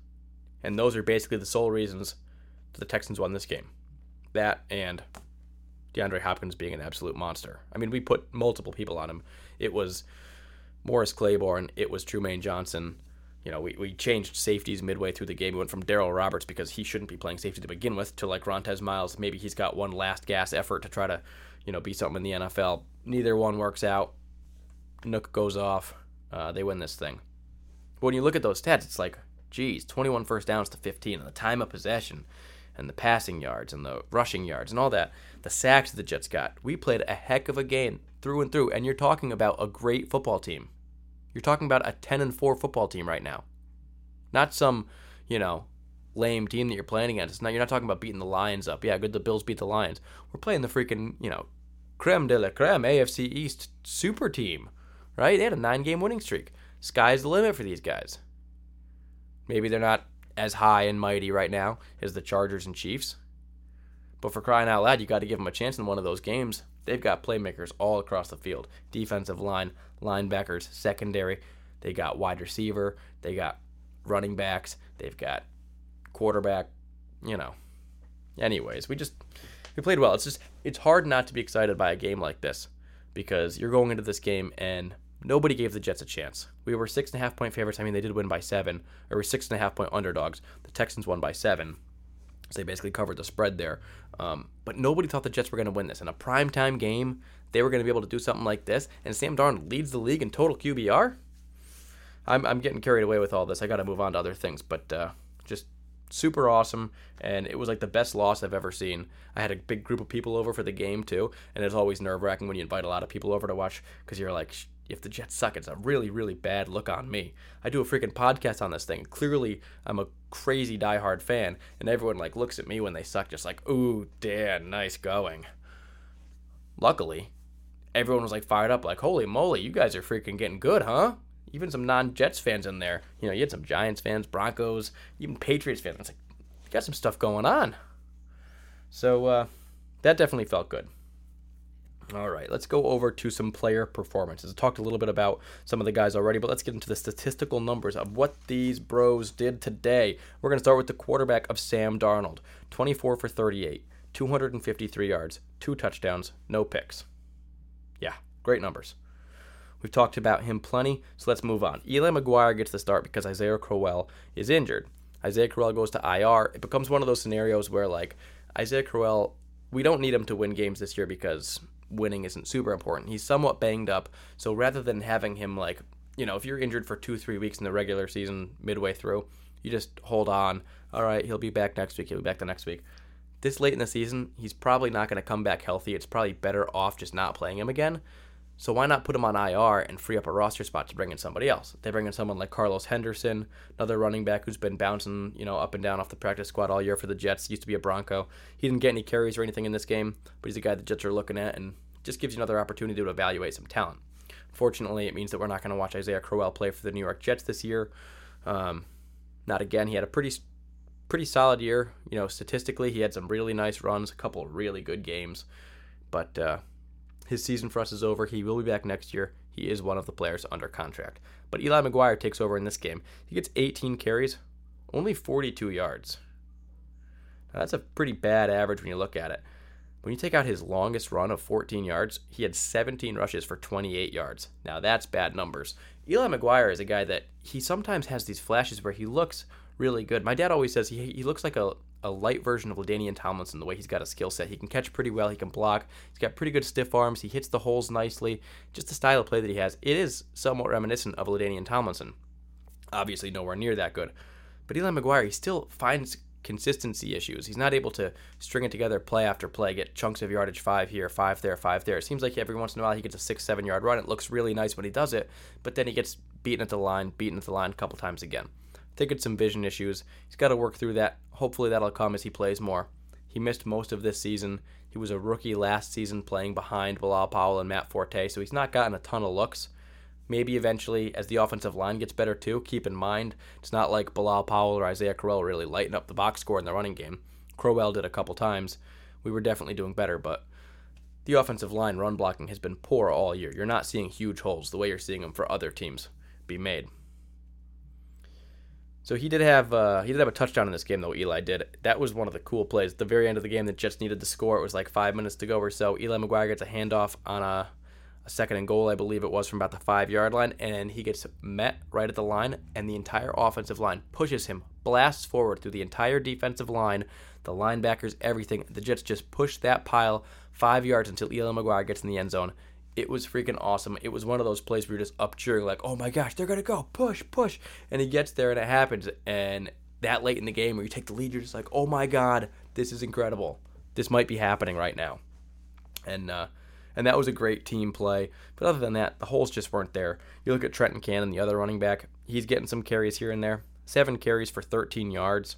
And those are basically the sole reasons that the Texans won this game. That and DeAndre Hopkins being an absolute monster. I mean, we put multiple people on him. It was Morris Claiborne, it was Trumaine Johnson. You know, we, we changed safeties midway through the game. We went from Darryl Roberts because he shouldn't be playing safety to begin with to like Rontez Miles. Maybe he's got one last gas effort to try to, you know, be something in the NFL. Neither one works out. Nuk goes off. Uh, they win this thing. But when you look at those stats, it's like, geez, 21 first downs to 15, and the time of possession, and the passing yards, and the rushing yards, and all that. The sacks the Jets got. We played a heck of a game through and through, and you're talking about a great football team. You're talking about a 10 and 4 football team right now. Not some, you know, lame team that you're playing against. It's not, you're not talking about beating the Lions up. Yeah, good the Bills beat the Lions. We're playing the freaking, you know, creme de la creme AFC East super team, right? They had a nine game winning streak. Sky's the limit for these guys. Maybe they're not as high and mighty right now as the Chargers and Chiefs. But for crying out loud, you got to give them a chance in one of those games. They've got playmakers all across the field defensive line, linebackers, secondary. They got wide receiver. They got running backs. They've got quarterback. You know. Anyways, we just we played well. It's just it's hard not to be excited by a game like this because you're going into this game and nobody gave the Jets a chance. We were six and a half point favorites. I mean, they did win by seven, or we six and a half point underdogs. The Texans won by seven. So they basically covered the spread there. Um, but nobody thought the Jets were going to win this. In a primetime game, they were going to be able to do something like this. And Sam Darnold leads the league in total QBR. I'm, I'm getting carried away with all this. I got to move on to other things. But uh, just super awesome. And it was like the best loss I've ever seen. I had a big group of people over for the game, too. And it's always nerve wracking when you invite a lot of people over to watch because you're like, if the Jets suck, it's a really, really bad look on me. I do a freaking podcast on this thing. Clearly, I'm a crazy diehard fan, and everyone like looks at me when they suck, just like, "Ooh, Dan, nice going." Luckily, everyone was like fired up, like, "Holy moly, you guys are freaking getting good, huh?" Even some non-Jets fans in there. You know, you had some Giants fans, Broncos, even Patriots fans. It's like, got some stuff going on. So uh, that definitely felt good. All right, let's go over to some player performances. I talked a little bit about some of the guys already, but let's get into the statistical numbers of what these bros did today. We're going to start with the quarterback of Sam Darnold 24 for 38, 253 yards, two touchdowns, no picks. Yeah, great numbers. We've talked about him plenty, so let's move on. Eli McGuire gets the start because Isaiah Crowell is injured. Isaiah Crowell goes to IR. It becomes one of those scenarios where, like, Isaiah Crowell, we don't need him to win games this year because winning isn't super important. He's somewhat banged up, so rather than having him like, you know, if you're injured for two, three weeks in the regular season midway through, you just hold on. All right, he'll be back next week. He'll be back the next week. This late in the season, he's probably not going to come back healthy. It's probably better off just not playing him again. So why not put him on IR and free up a roster spot to bring in somebody else? They bring in someone like Carlos Henderson, another running back who's been bouncing, you know, up and down off the practice squad all year for the Jets. Used to be a Bronco. He didn't get any carries or anything in this game, but he's a guy the Jets are looking at and just gives you another opportunity to evaluate some talent. Fortunately, it means that we're not going to watch Isaiah Crowell play for the New York Jets this year. Um, not again. He had a pretty pretty solid year. You know, statistically, he had some really nice runs, a couple really good games, but uh, his season for us is over. He will be back next year. He is one of the players under contract. But Eli McGuire takes over in this game. He gets 18 carries, only 42 yards. Now, that's a pretty bad average when you look at it. When you take out his longest run of 14 yards, he had 17 rushes for 28 yards. Now that's bad numbers. Eli McGuire is a guy that he sometimes has these flashes where he looks really good. My dad always says he, he looks like a, a light version of LaDainian Tomlinson, the way he's got a skill set. He can catch pretty well, he can block, he's got pretty good stiff arms, he hits the holes nicely. Just the style of play that he has, it is somewhat reminiscent of LaDainian Tomlinson. Obviously, nowhere near that good. But Eli McGuire, he still finds consistency issues. He's not able to string it together play after play, get chunks of yardage five here, five there, five there. It seems like every once in a while he gets a six, seven yard run. It looks really nice when he does it, but then he gets beaten at the line, beaten at the line a couple times again. Think it's some vision issues. He's got to work through that. Hopefully that'll come as he plays more. He missed most of this season. He was a rookie last season playing behind Bilal Powell and Matt Forte, so he's not gotten a ton of looks. Maybe eventually, as the offensive line gets better too, keep in mind it's not like Bilal Powell or Isaiah Crowell really lighten up the box score in the running game. Crowell did a couple times. We were definitely doing better, but the offensive line run blocking has been poor all year. You're not seeing huge holes the way you're seeing them for other teams be made. So he did have uh, he did have a touchdown in this game though. Eli did. That was one of the cool plays. At the very end of the game, the Jets needed to score. It was like five minutes to go or so. Eli McGuire gets a handoff on a, a second and goal, I believe it was, from about the five yard line, and he gets met right at the line, and the entire offensive line pushes him, blasts forward through the entire defensive line, the linebackers, everything. The Jets just push that pile five yards until Eli McGuire gets in the end zone. It was freaking awesome. It was one of those plays where you're just up cheering, like, oh my gosh, they're going to go, push, push. And he gets there and it happens. And that late in the game where you take the lead, you're just like, oh my God, this is incredible. This might be happening right now. And, uh, and that was a great team play. But other than that, the holes just weren't there. You look at Trenton Cannon, the other running back, he's getting some carries here and there. Seven carries for 13 yards.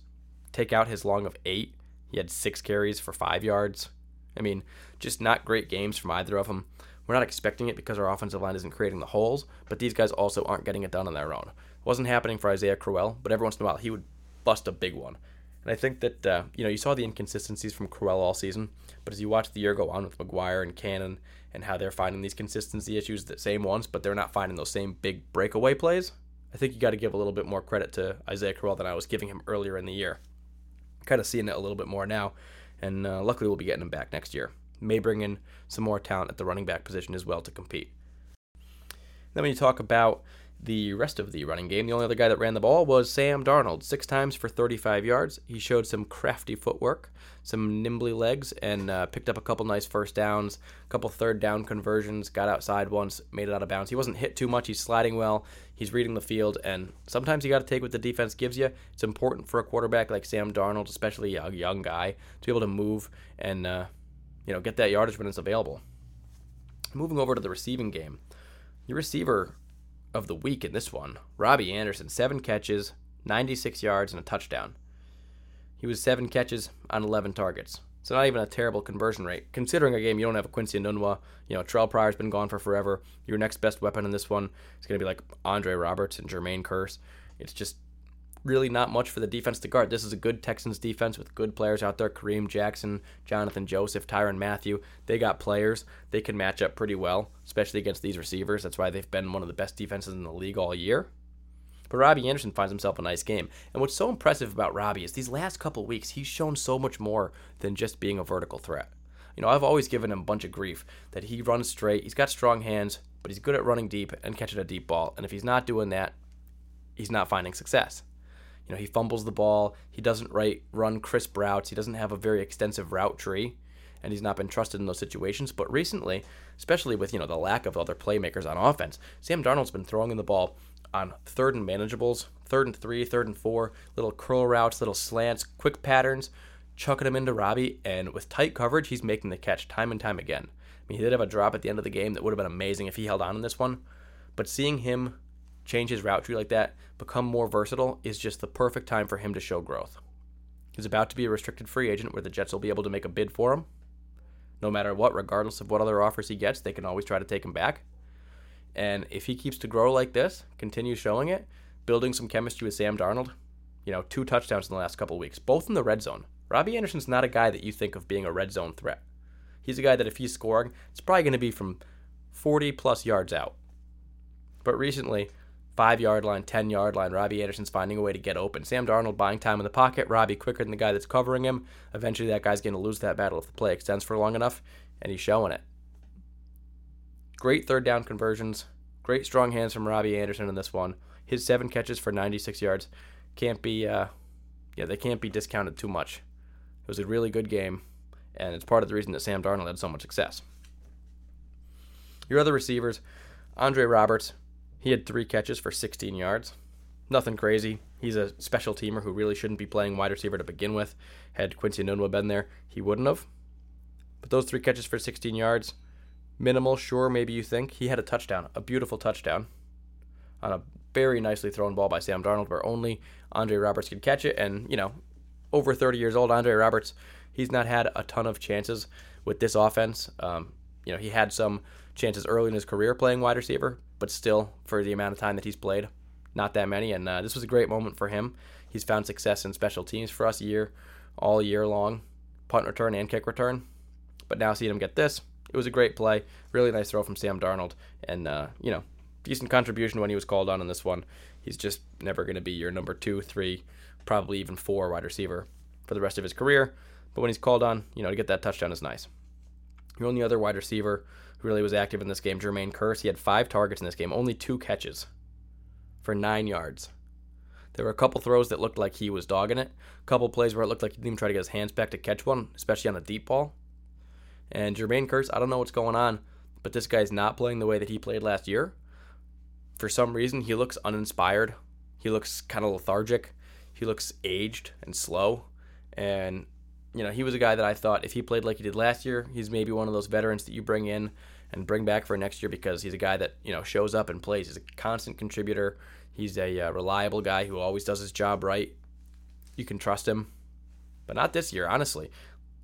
Take out his long of eight. He had six carries for five yards. I mean, just not great games from either of them. We're not expecting it because our offensive line isn't creating the holes, but these guys also aren't getting it done on their own. It wasn't happening for Isaiah Crowell, but every once in a while he would bust a big one. And I think that uh, you know you saw the inconsistencies from Crowell all season, but as you watch the year go on with McGuire and Cannon and how they're finding these consistency issues, the same ones, but they're not finding those same big breakaway plays. I think you got to give a little bit more credit to Isaiah Crowell than I was giving him earlier in the year. Kind of seeing it a little bit more now, and uh, luckily we'll be getting him back next year may bring in some more talent at the running back position as well to compete. Then when you talk about the rest of the running game, the only other guy that ran the ball was Sam Darnold, six times for 35 yards. He showed some crafty footwork, some nimbly legs, and uh, picked up a couple nice first downs, a couple third down conversions, got outside once, made it out of bounds. He wasn't hit too much. He's sliding well. He's reading the field, and sometimes you got to take what the defense gives you. It's important for a quarterback like Sam Darnold, especially a young guy, to be able to move and uh, you know, get that yardage when it's available. Moving over to the receiving game, your receiver of the week in this one, Robbie Anderson, seven catches, 96 yards, and a touchdown. He was seven catches on 11 targets. So not even a terrible conversion rate. Considering a game you don't have a Quincy Enunwa, you know, Terrelle Pryor's been gone for forever. Your next best weapon in this one is going to be like Andre Roberts and Jermaine Kearse. It's just really not much for the defense to guard. This is a good Texans defense with good players out there Kareem Jackson, Johnathan Joseph, Tyrann Mathieu. They got players. They can match up pretty well, especially against these receivers. That's why they've been one of the best defenses in the league all year. But Robbie Anderson finds himself a nice game. And what's so impressive about Robbie is these last couple weeks, he's shown so much more than just being a vertical threat. You know, I've always given him a bunch of grief that he runs straight, he's got strong hands, but he's good at running deep and catching a deep ball. And if he's not doing that, he's not finding success. You know, he fumbles the ball. He doesn't right, run crisp routes. He doesn't have a very extensive route tree, and he's not been trusted in those situations. But recently, especially with you know the lack of other playmakers on offense, Sam Darnold's been throwing in the ball on third and manageables, third and three, third and four, little curl routes, little slants, quick patterns, chucking them into Robbie, and with tight coverage, he's making the catch time and time again. I mean, he did have a drop at the end of the game that would have been amazing if he held on in this one, but seeing him change his route tree like that, become more versatile, is just the perfect time for him to show growth. He's about to be a restricted free agent where the Jets will be able to make a bid for him. No matter what, regardless of what other offers he gets, they can always try to take him back. And if he keeps to grow like this, continue showing it, building some chemistry with Sam Darnold, you know, two touchdowns in the last couple weeks, both in the red zone. Robbie Anderson's not a guy that you think of being a red zone threat. He's a guy that if he's scoring, it's probably going to be from 40 plus yards out. But recently, five yard line, 10 yard line. Robbie Anderson's finding a way to get open. Sam Darnold buying time in the pocket. Robbie quicker than the guy that's covering him. Eventually, that guy's going to lose that battle if the play extends for long enough, and he's showing it. Great third down conversions. Great strong hands from Robbie Anderson in this one. His seven catches for 96 yards can't be, uh, yeah, they can't be discounted too much. It was a really good game, and it's part of the reason that Sam Darnold had so much success. Your other receivers, Andre Roberts, he had three catches for 16 yards. Nothing crazy. He's a special teamer who really shouldn't be playing wide receiver to begin with. Had Quincy Enunwa been there, he wouldn't have. But those three catches for 16 yards, minimal, sure, maybe you think. He had a touchdown, a beautiful touchdown, on a very nicely thrown ball by Sam Darnold, where only Andre Roberts could catch it. And, you know, over 30 years old, Andre Roberts, he's not had a ton of chances with this offense. Um, you know, he had some chances early in his career playing wide receiver, but still, for the amount of time that he's played, not that many. And uh, this was a great moment for him. He's found success in special teams for us year, all year long, punt return and kick return. But now seeing him get this, it was a great play. Really nice throw from Sam Darnold, and uh, you know, decent contribution when he was called on in this one. He's just never going to be your number two, three, probably even four wide receiver for the rest of his career. But when he's called on, you know, to get that touchdown is nice. Your only other wide receiver who really was active in this game, Jermaine Kearse, he had five targets in this game, only two catches for nine yards. There were a couple throws that looked like he was dogging it. A couple plays where it looked like he didn't even try to get his hands back to catch one, especially on a deep ball. And Jermaine Kearse, I don't know what's going on, but this guy's not playing the way that he played last year. For some reason, he looks uninspired. He looks kind of lethargic. He looks aged and slow. And, you know, he was a guy that I thought if he played like he did last year, he's maybe one of those veterans that you bring in and bring back for next year because he's a guy that, you know, shows up and plays. He's a constant contributor. He's a uh, reliable guy who always does his job right. You can trust him. But not this year, honestly.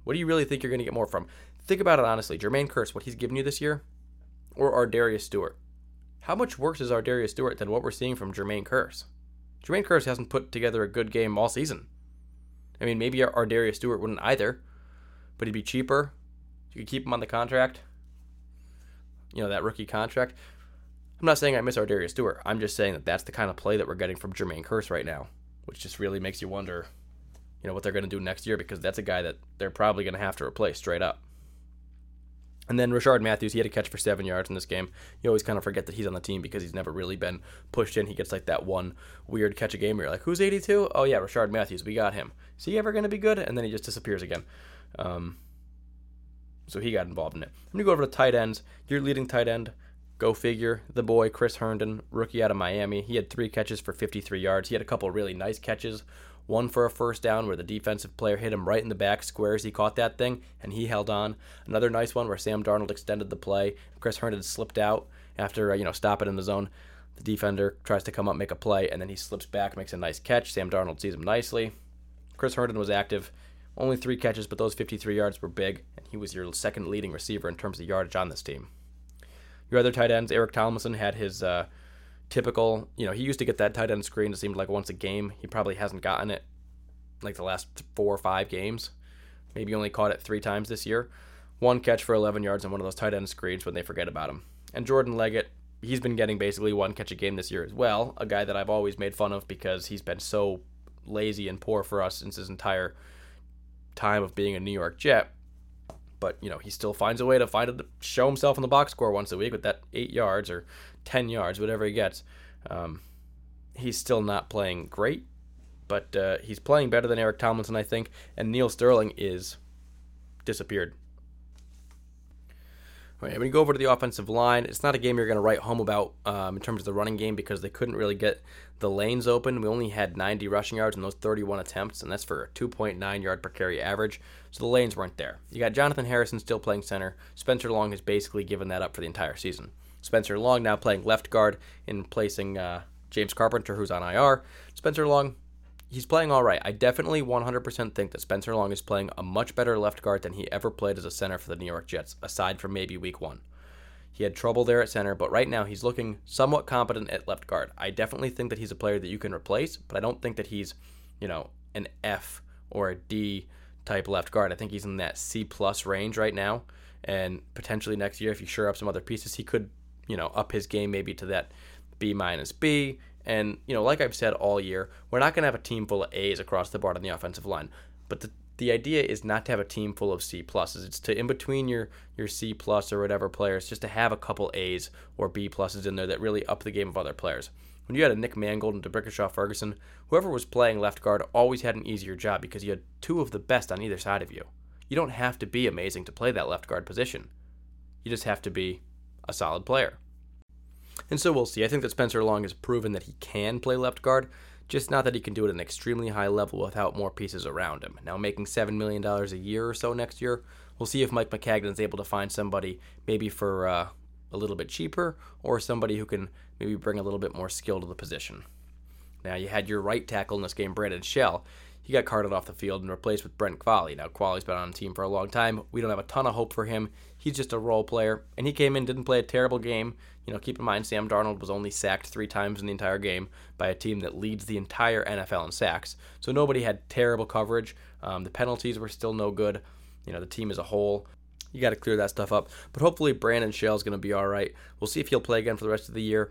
What do you really think you're going to get more from? Think about it honestly. Jermaine Kearse, what he's given you this year, or ArDarius Stewart? How much worse is ArDarius Stewart than what we're seeing from Jermaine Kearse? Jermaine Kearse hasn't put together a good game all season. I mean, maybe ArDarius Stewart wouldn't either, but he'd be cheaper. You could keep him on the contract. You know, that rookie contract. I'm not saying I miss ArDarius Stewart. I'm just saying that that's the kind of play that we're getting from Jermaine Kearse right now, which just really makes you wonder, you know, what they're going to do next year because that's a guy that they're probably going to have to replace straight up. And then Rishard Matthews, he had a catch for seven yards in this game. You always kind of forget that he's on the team because he's never really been pushed in. He gets like that one weird catch a game where you're like, who's 82? Oh, yeah, Rishard Matthews. We got him. Is he ever going to be good? And then he just disappears again. Um, so he got involved in it. I'm going to go over to tight ends. Your leading tight end, go figure, the boy, Chris Herndon, rookie out of Miami. He had three catches for 53 yards. He had a couple really nice catches one for a first down where the defensive player hit him right in the back squares. He caught that thing and he held on. Another nice one where Sam Darnold extended the play. Chris Herndon slipped out after uh, you know stopping in the zone. The defender tries to come up, make a play, and then he slips back, makes a nice catch. Sam Darnold sees him nicely. Chris Herndon was active, only three catches, but those 53 yards were big, and he was your second leading receiver in terms of yardage on this team. Your other tight ends, Eric Tomlinson had his uh, typical, you know, he used to get that tight end screen. It seemed like once a game. He probably hasn't gotten it like the last four or five games. Maybe only caught it three times this year. One catch for 11 yards on one of those tight end screens when they forget about him. And Jordan Leggett, he's been getting basically one catch a game this year as well. A guy that I've always made fun of because he's been so lazy and poor for us since his entire time of being a New York Jet. But you know he still finds a way to find it, show himself in the box score once a week with that eight yards or 10 yards, whatever he gets. Um, he's still not playing great, but uh, he's playing better than Eric Tomlinson, I think. And Neal Sterling is disappeared. When you go over to the offensive line, it's not a game you're going to write home about um, in terms of the running game because they couldn't really get the lanes open. We only had 90 rushing yards in those 31 attempts, and that's for a 2.9 yard per carry average. So the lanes weren't there. You got Jonathan Harrison still playing center. Spencer Long has basically given that up for the entire season. Spencer Long now playing left guard in placing uh, James Carpenter, who's on IR. Spencer Long, he's playing all right. I definitely 100% think that Spencer Long is playing a much better left guard than he ever played as a center for the New York Jets, aside from maybe week one. He had trouble there at center, but right now he's looking somewhat competent at left guard. I definitely think that he's a player that you can replace, but I don't think that he's, you know, an F or a D type left guard. I think he's in that C plus range right now, and potentially next year, if you sure up some other pieces, he could you know, up his game maybe to that B minus B. And, you know, like I've said all year, we're not going to have a team full of A's across the board on the offensive line. But the, the idea is not to have a team full of C pluses. It's to in between your your C plus or whatever players, just to have a couple A's or B pluses in there that really up the game of other players. When you had a Nick Mangold and D'Brickashaw Ferguson, whoever was playing left guard always had an easier job because you had two of the best on either side of you. You don't have to be amazing to play that left guard position. You just have to be a solid player. And so we'll see. I think that Spencer Long has proven that he can play left guard, just not that he can do it at an extremely high level without more pieces around him. Now, making $7 million a year or so next year, we'll see if Mike Maccagnan is able to find somebody maybe for uh, a little bit cheaper or somebody who can maybe bring a little bit more skill to the position. Now, you had your right tackle in this game, Brandon Shell. he got carted off the field and replaced with Brent Qvale. Now, Qvale's been on the team for a long time. We don't have a ton of hope for him. He's just a role player, and he came in, didn't play a terrible game. You know, keep in mind, Sam Darnold was only sacked three times in the entire game by a team that leads the entire NFL in sacks. So nobody had terrible coverage. Um, the penalties were still no good. You know, the team as a whole you got to clear that stuff up. But hopefully, Brandon Shell is going to be all right. We'll see if he'll play again for the rest of the year.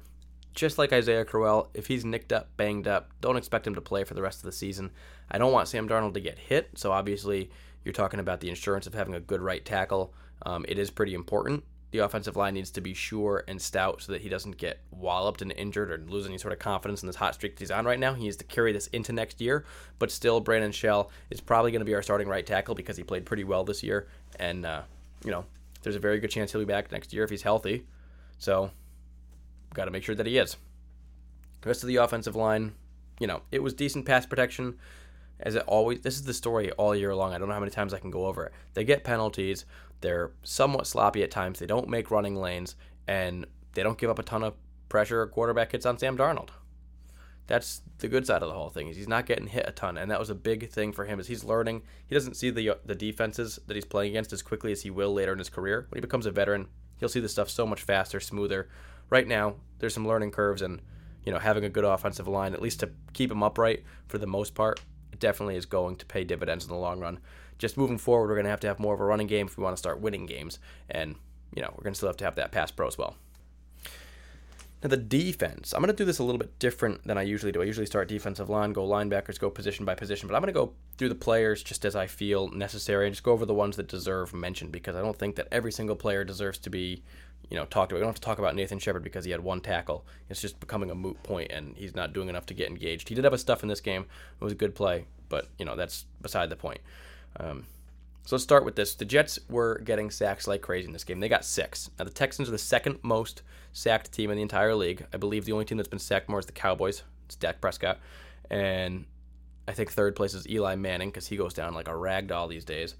Just like Isaiah Crowell, if he's nicked up, banged up, don't expect him to play for the rest of the season. I don't want Sam Darnold to get hit, so obviously, you're talking about the insurance of having a good right tackle. Um, it is pretty important. The offensive line needs to be sure and stout so that he doesn't get walloped and injured or lose any sort of confidence in this hot streak that he's on right now. He needs to carry this into next year. But still, Brandon Shell is probably going to be our starting right tackle because he played pretty well this year. And uh, you know, there's a very good chance he'll be back next year if he's healthy. So, got to make sure that he is. The rest of the offensive line, you know, it was decent pass protection. As it always, this is the story all year long. I don't know how many times I can go over it. They get penalties. They're somewhat sloppy at times. They don't make running lanes, and they don't give up a ton of pressure or quarterback hits on Sam Darnold. That's the good side of the whole thing. Is he's not getting hit a ton, and that was a big thing for him. Is he's learning. He doesn't see the the defenses that he's playing against as quickly as he will later in his career. When he becomes a veteran, he'll see the stuff so much faster, smoother. Right now, there's some learning curves, and you know having a good offensive line, at least to keep him upright for the most part, definitely is going to pay dividends in the long run. Just moving forward, we're going to have to have more of a running game if we want to start winning games, and you know we're going to still have to have that pass pro as well. Now, the defense, I'm going to do this a little bit different than I usually do. I usually start defensive line, go linebackers, go position by position, but I'm going to go through the players just as I feel necessary and just go over the ones that deserve mention because I don't think that every single player deserves to be, you know, talked about. We don't have to talk about Nathan Shepherd because he had one tackle. It's just becoming a moot point and he's not doing enough to get engaged. He did have a stuff in this game. It was a good play, but, you know, that's beside the point. Um, so let's start with this. The Jets were getting sacks like crazy in this game. They got six. Now, the Texans are the second most sacked team in the entire league. I believe the only team that's been sacked more is the Cowboys. It's Dak Prescott. And I think third place is Eli Manning because he goes down like a rag doll these days.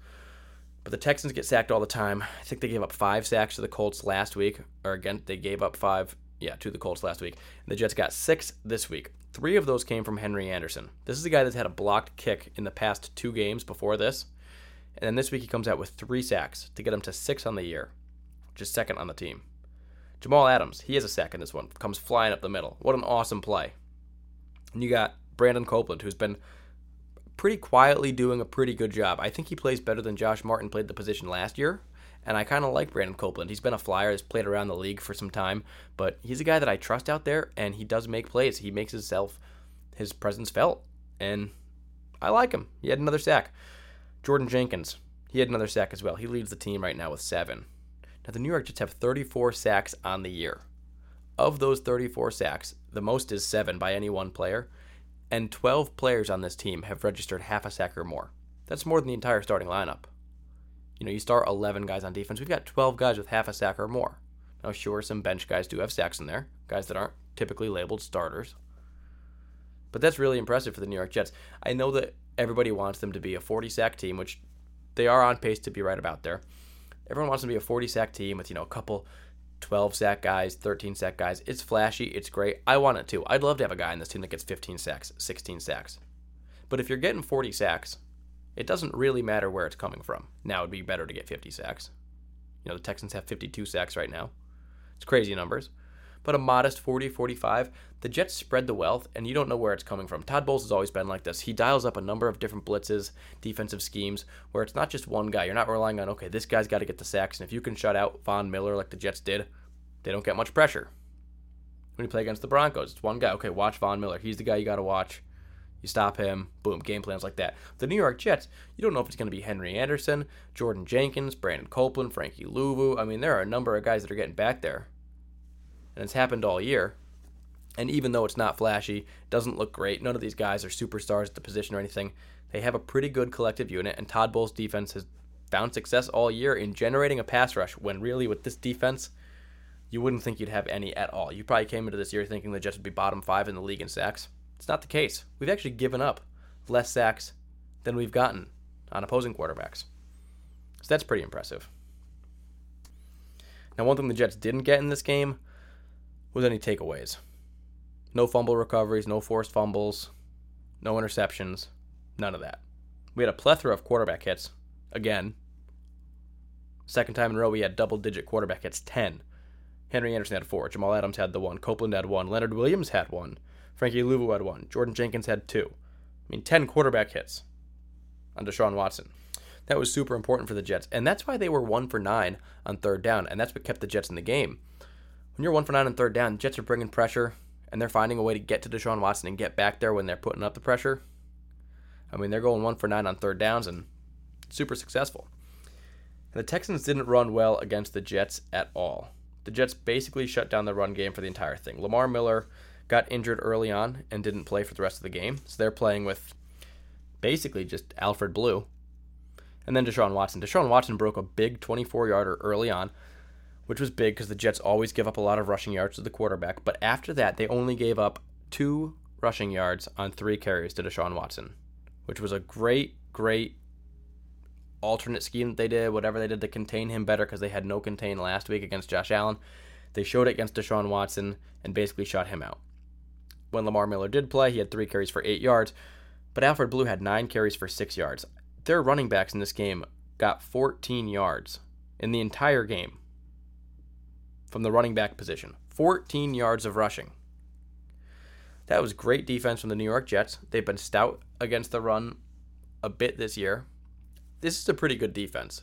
But the Texans get sacked all the time. I think they gave up five sacks to the Colts last week. Or again, they gave up five, yeah, to the Colts last week. And the Jets got six this week. Three of those came from Henry Anderson. This is a guy that's had a blocked kick in the past two games before this. And then this week he comes out with three sacks to get him to six on the year, is second on the team. Jamal Adams, he has a sack in this one, comes flying up the middle. What an awesome play. And you got Brandon Copeland, who's been pretty quietly doing a pretty good job. I think he plays better than Josh Martin played the position last year. And I kind of like Brandon Copeland. He's been a flyer, has played around the league for some time, but he's a guy that I trust out there, and he does make plays. He makes himself, his presence felt, and I like him. He had another sack. Jordan Jenkins, he had another sack as well. He leads the team right now with seven. Now, the New York Jets have 34 sacks on the year. Of those 34 sacks, the most is seven by any one player, and 12 players on this team have registered half a sack or more. That's more than the entire starting lineup. You know, you start 11 guys on defense. We've got 12 guys with half a sack or more. Now, sure, some bench guys do have sacks in there, guys that aren't typically labeled starters. But that's really impressive for the New York Jets. I know that everybody wants them to be a 40 sack team, which they are on pace to be right about there. Everyone wants them to be a 40 sack team with, you know, a couple 12 sack guys, 13 sack guys. It's flashy, it's great. I want it too. I'd love to have a guy in this team that gets 15 sacks, 16 sacks. But if you're getting 40 sacks, it doesn't really matter where it's coming from. Now it'd be better to get 50 sacks. You know, the Texans have 52 sacks right now. It's crazy numbers but a modest 40 45. The Jets spread the wealth, and you don't know where it's coming from. Todd Bowles has always been like this. He dials up a number of different blitzes, defensive schemes, where it's not just one guy. You're not relying on, okay, this guy's got to get the sacks, and if you can shut out Von Miller like the Jets did, they don't get much pressure. When you play against the Broncos, it's one guy. Okay, watch Von Miller. He's the guy you got to watch. You stop him, boom, game plans like that. The New York Jets, you don't know if it's going to be Henry Anderson, Jordan Jenkins, Brandon Copeland, Frankie Luvu. I mean, there are a number of guys that are getting back there and it's happened all year. And even though it's not flashy, doesn't look great, none of these guys are superstars at the position or anything. They have a pretty good collective unit, and Todd Bowles' defense has found success all year in generating a pass rush when really with this defense, you wouldn't think you'd have any at all. You probably came into this year thinking the Jets would be bottom five in the league in sacks. It's not the case. We've actually given up less sacks than we've gotten on opposing quarterbacks. So that's pretty impressive. Now, one thing the Jets didn't get in this game was any takeaways. No fumble recoveries, no forced fumbles, no interceptions, None of that. We had a plethora of quarterback hits. Again, second time in a row we had double digit quarterback hits 10. Henry Anderson had four. Jamal Adams had the one. Copeland had one. Leonard Williams had one. Frankie Luvu had one. Jordan Jenkins had two. I mean, 10 quarterback hits on Deshaun Watson. That was super important for the Jets. And that's why they were one for nine on third down. And that's what kept the Jets in the game. When you're one for nine on third down, Jets are bringing pressure and they're finding a way to get to Deshaun Watson and get back there when they're putting up the pressure. I mean, they're going one for nine on third downs and super successful. The Texans didn't run well against the Jets at all. The Jets basically shut down the run game for the entire thing. Lamar Miller got injured early on and didn't play for the rest of the game. So they're playing with basically just Alfred Blue. And then Deshaun Watson. Deshaun Watson broke a big 24 yarder early on, which was big because the Jets always give up a lot of rushing yards to the quarterback. But after that, they only gave up two rushing yards on three carries to Deshaun Watson, which was a great, great alternate scheme that they did, whatever they did to contain him better because they had no contain last week against Josh Allen. They showed it against Deshaun Watson and basically shut him out. When Lamar Miller did play, he had three carries for eight yards, but Alfred Blue had nine carries for six yards. Their running backs in this game got 14 yards in the entire game from the running back position. 14 yards of rushing. That was great defense from the New York Jets. They've been stout against the run a bit this year. This is a pretty good defense.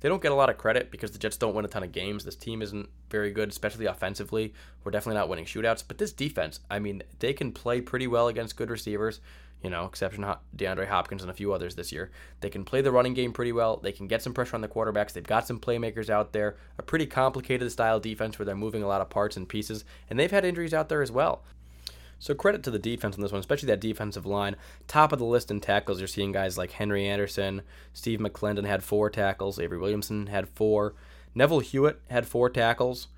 They don't get a lot of credit because the Jets don't win a ton of games. This team isn't very good, especially offensively. We're definitely not winning shootouts. But this defense, I mean, they can play pretty well against good receivers, you know, exception DeAndre Hopkins and a few others this year. They can play the running game pretty well. They can get some pressure on the quarterbacks. They've got some playmakers out there. A pretty complicated style defense where they're moving a lot of parts and pieces. And they've had injuries out there as well. So credit to the defense on this one, especially that defensive line. Top of the list in tackles, you're seeing guys like Henry Anderson, Steve McClendon had four tackles, Avery Williamson had four, Neville Hewitt had four tackles.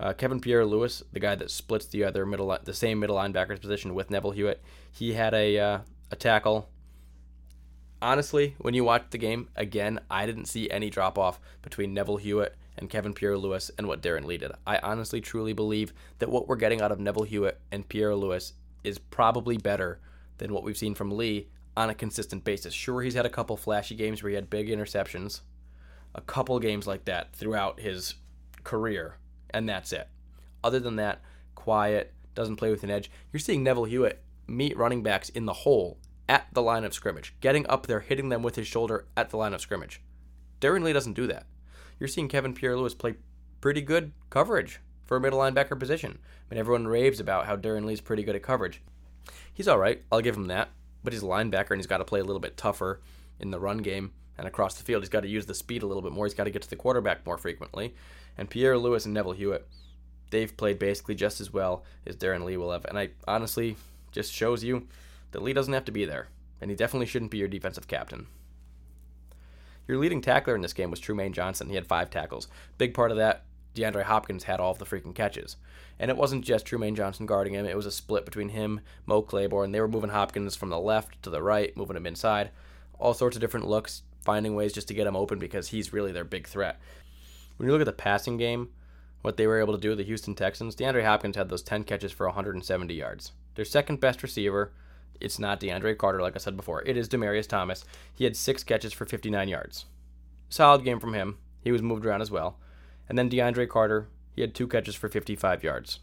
Uh, Kevin Pierre Louis, the guy that splits the other middle, the same middle linebackers position with Neville Hewitt, he had a uh, a tackle. Honestly, when you watch the game again, I didn't see any drop off between Neville Hewitt and Kevin Pierre Louis and what Darron Lee did. I honestly truly believe that what we're getting out of Neville Hewitt and Pierre Louis is probably better than what we've seen from Lee on a consistent basis. Sure, he's had a couple flashy games where he had big interceptions, a couple games like that throughout his career, and that's it. Other than that, quiet, doesn't play with an edge. You're seeing Neville Hewitt meet running backs in the hole at the line of scrimmage, getting up there, hitting them with his shoulder at the line of scrimmage. Darron Lee doesn't do that you're seeing Kevin Pierre Louis play pretty good coverage for a middle linebacker position. I mean, everyone raves about how Darron Lee's pretty good at coverage. He's all right. I'll give him that. But he's a linebacker and he's got to play a little bit tougher in the run game and across the field. He's got to use the speed a little bit more. He's got to get to the quarterback more frequently. And Pierre Louis and Neville Hewitt, they've played basically just as well as Darron Lee will have. And I honestly just shows you that Lee doesn't have to be there. And he definitely shouldn't be your defensive captain. Your leading tackler in this game was Trumaine Johnson. He had five tackles. Big part of that, DeAndre Hopkins had all of the freaking catches. And it wasn't just Trumaine Johnson guarding him, it was a split between him, Mo Claiborne. They were moving Hopkins from the left to the right, moving him inside. All sorts of different looks, finding ways just to get him open because he's really their big threat. When you look at the passing game, what they were able to do, the Houston Texans, DeAndre Hopkins had those 10 catches for 170 yards. Their second best receiver it's not DeAndre Carter, like I said before. It is Demaryius Thomas. He had six catches for 59 yards. Solid game from him. He was moved around as well. And then DeAndre Carter, he had two catches for 55 yards.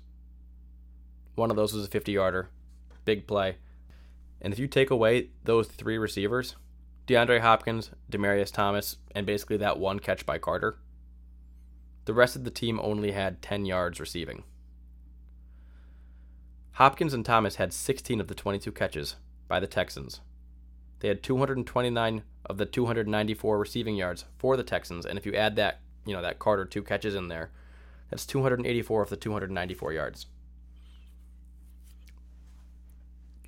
One of those was a 50 yarder. Big play. And if you take away those three receivers, DeAndre Hopkins, Demaryius Thomas, and basically that one catch by Carter, the rest of the team only had 10 yards receiving. Hopkins and Thomas had 16 of the 22 catches by the Texans. They had 229 of the 294 receiving yards for the Texans, and if you add that, you know, that Carter two catches in there, that's 284 of the 294 yards.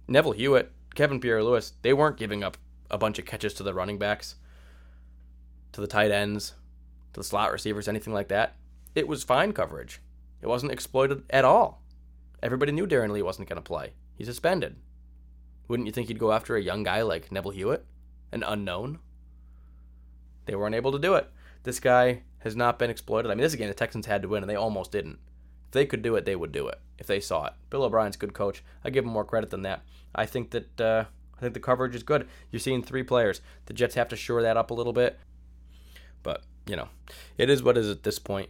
Neville Hewitt, Kevin Pierre Louis, they weren't giving up a bunch of catches to the running backs, to the tight ends, to the slot receivers, anything like that. It was fine coverage. It wasn't exploited at all. Everybody knew Darron Lee wasn't going to play. He's suspended. Wouldn't you think he'd go after a young guy like Neville Hewitt? An unknown? They weren't able to do it. This guy has not been exploited. I mean, this is a game the Texans had to win, and they almost didn't. If they could do it, they would do it if they saw it. Bill O'Brien's a good coach. I give him more credit than that. I think that uh, I think the coverage is good. You're seeing three players. The Jets have to shore that up a little bit. But, you know, it is what it is at this point.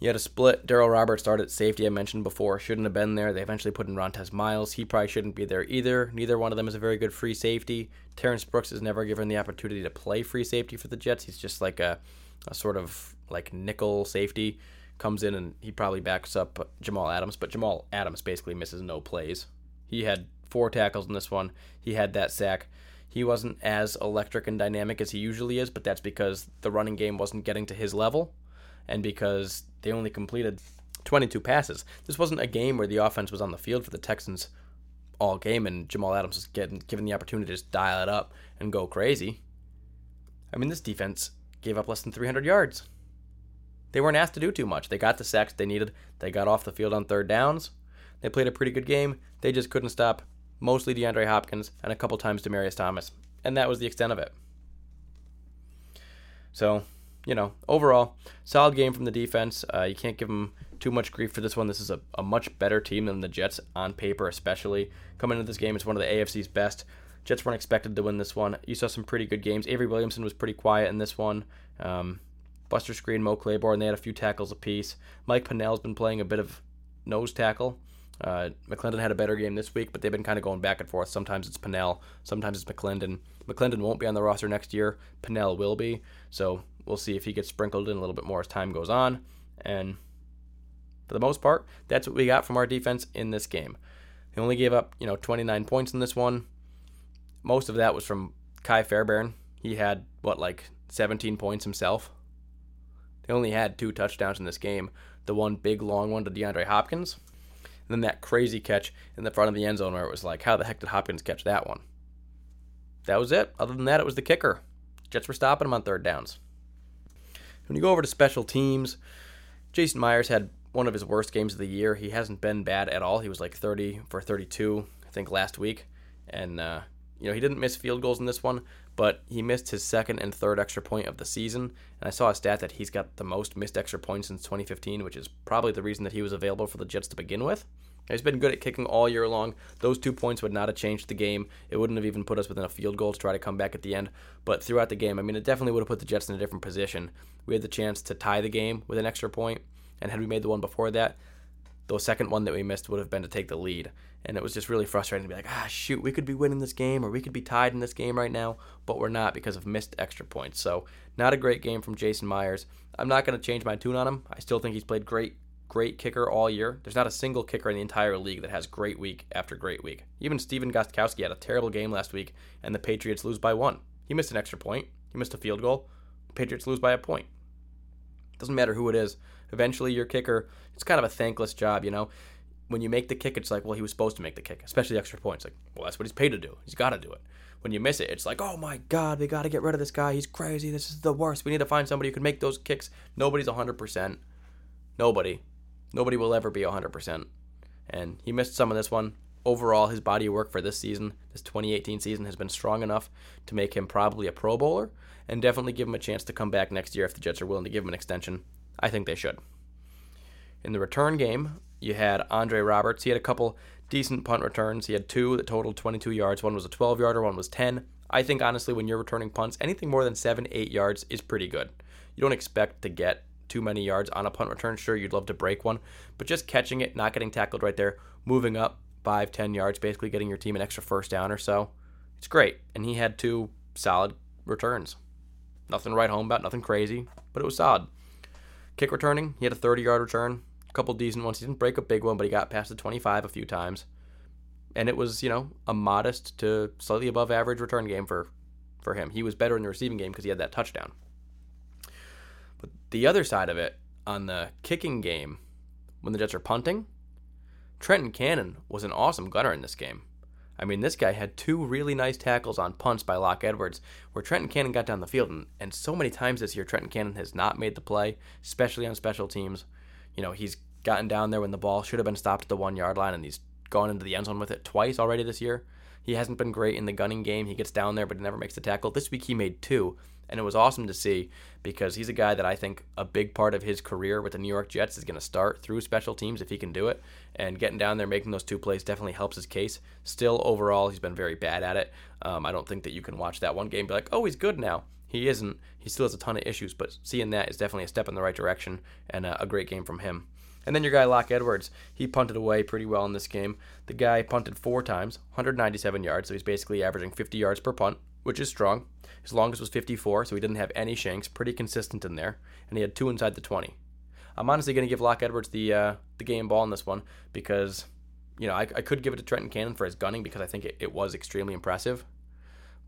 You had a split. Darryl Roberts started safety, I mentioned before. Shouldn't have been there. They eventually put in Rontez Miles. He probably shouldn't be there either. Neither one of them is a very good free safety. Terrence Brooks is never given the opportunity to play free safety for the Jets. He's just like a, a sort of like nickel safety. Comes in and he probably backs up Jamal Adams, but Jamal Adams basically misses no plays. He had four tackles in this one. He had that sack. He wasn't as electric and dynamic as he usually is, but that's because the running game wasn't getting to his level and because they only completed 22 passes. This wasn't a game where the offense was on the field for the Texans all game and Jamal Adams was getting given the opportunity to just dial it up and go crazy. I mean, this defense gave up less than 300 yards. They weren't asked to do too much. They got the sacks they needed. They got off the field on third downs. They played a pretty good game. They just couldn't stop mostly DeAndre Hopkins and a couple times Demaryius Thomas. And that was the extent of it. So, you know, overall, solid game from the defense. Uh, you can't give them too much grief for this one. This is a, a much better team than the Jets on paper, especially. Coming into this game, it's one of the AFC's best. Jets weren't expected to win this one. You saw some pretty good games. Avery Williamson was pretty quiet in this one. Um, Buster Skrine, Mo Claiborne, they had a few tackles apiece. Mike Pennel's been playing a bit of nose tackle. Uh, McClendon had a better game this week, but they've been kind of going back and forth. Sometimes it's Pennel, sometimes it's McClendon. McClendon won't be on the roster next year. Pennel will be. So we'll see if he gets sprinkled in a little bit more as time goes on. And for the most part, that's what we got from our defense in this game. They only gave up, you know, 29 points in this one. Most of that was from Kai Fairbairn. He had what like 17 points himself. They only had two touchdowns in this game. The one big long one to DeAndre Hopkins, then that crazy catch in the front of the end zone where it was like, how the heck did Hopkins catch that one? That was it. Other than that, it was the kicker. Jets were stopping him on third downs. When you go over to special teams, Jason Myers had one of his worst games of the year. He hasn't been bad at all. He was like 30 for 32, I think, last week. And, uh, you know, he didn't miss field goals in this one, but he missed his second and third extra point of the season. And I saw a stat that he's got the most missed extra points since 2015, which is probably the reason that he was available for the Jets to begin with. He's been good at kicking all year long. Those two points would not have changed the game. It wouldn't have even put us within a field goal to try to come back at the end. But throughout the game, I mean, it definitely would have put the Jets in a different position. We had the chance to tie the game with an extra point, and had we made the one before that, the second one that we missed would have been to take the lead. And it was just really frustrating to be like, ah, shoot, we could be winning this game or we could be tied in this game right now, but we're not because of missed extra points. So, not a great game from Jason Myers. I'm not going to change my tune on him. I still think he's played great, great kicker all year. There's not a single kicker in the entire league that has great week after great week. Even Stephen Gostkowski had a terrible game last week, and the Patriots lose by one. He missed an extra point, he missed a field goal. Patriots lose by a point. Doesn't matter who it is. Eventually, your kicker, it's kind of a thankless job, you know? When you make the kick, it's like, well, he was supposed to make the kick, especially the extra points. Like, well, that's what he's paid to do. He's got to do it. When you miss it, it's like, oh my God, we got to get rid of this guy. He's crazy. This is the worst. We need to find somebody who can make those kicks. Nobody's 100%. Nobody. Nobody will ever be 100%. And he missed some of this one. Overall, his body of work for this season, this 2018 season, has been strong enough to make him probably a Pro Bowler and definitely give him a chance to come back next year if the Jets are willing to give him an extension. I think they should. In the return game, you had Andre Roberts. He had a couple decent punt returns. He had two that totaled 22 yards. One was a 12 yarder, one was 10. I think, honestly, when you're returning punts, anything more than 7, 8 yards is pretty good. You don't expect to get too many yards on a punt return. Sure, you'd love to break one, but just catching it, not getting tackled right there, moving up 5, 10 yards, basically getting your team an extra first down or so, it's great. And he had two solid returns. Nothing to write home about, nothing crazy, but it was solid. Kick returning, he had a 30 yard return, a couple decent ones. He didn't break a big one, but he got past the 25 a few times. And it was, you know, a modest to slightly above average return game for, for him. He was better in the receiving game because he had that touchdown. But the other side of it, on the kicking game, when the Jets are punting, Trenton Cannon was an awesome gunner in this game. I mean, this guy had two really nice tackles on punts by Lac Edwards, where Trenton Cannon got down the field. And, and so many times this year, Trenton Cannon has not made the play, especially on special teams. You know, he's gotten down there when the ball should have been stopped at the one yard line, and he's gone into the end zone with it twice already this year. He hasn't been great in the gunning game. He gets down there, but he never makes the tackle. This week he made two, and it was awesome to see because he's a guy that I think a big part of his career with the New York Jets is going to start through special teams if he can do it. And getting down there, making those two plays definitely helps his case. Still, overall, he's been very bad at it. Um, I don't think that you can watch that one game be like, oh, he's good now. He isn't. He still has a ton of issues, but seeing that is definitely a step in the right direction and a, a great game from him. And then your guy Lac Edwards, he punted away pretty well in this game. The guy punted four times, 197 yards, so he's basically averaging 50 yards per punt, which is strong. His longest was 54, so he didn't have any shanks, pretty consistent in there, and he had two inside the 20. I'm honestly going to give Lac Edwards the uh, the game ball in this one because, you know, I, I could give it to Trenton Cannon for his gunning because I think it, it was extremely impressive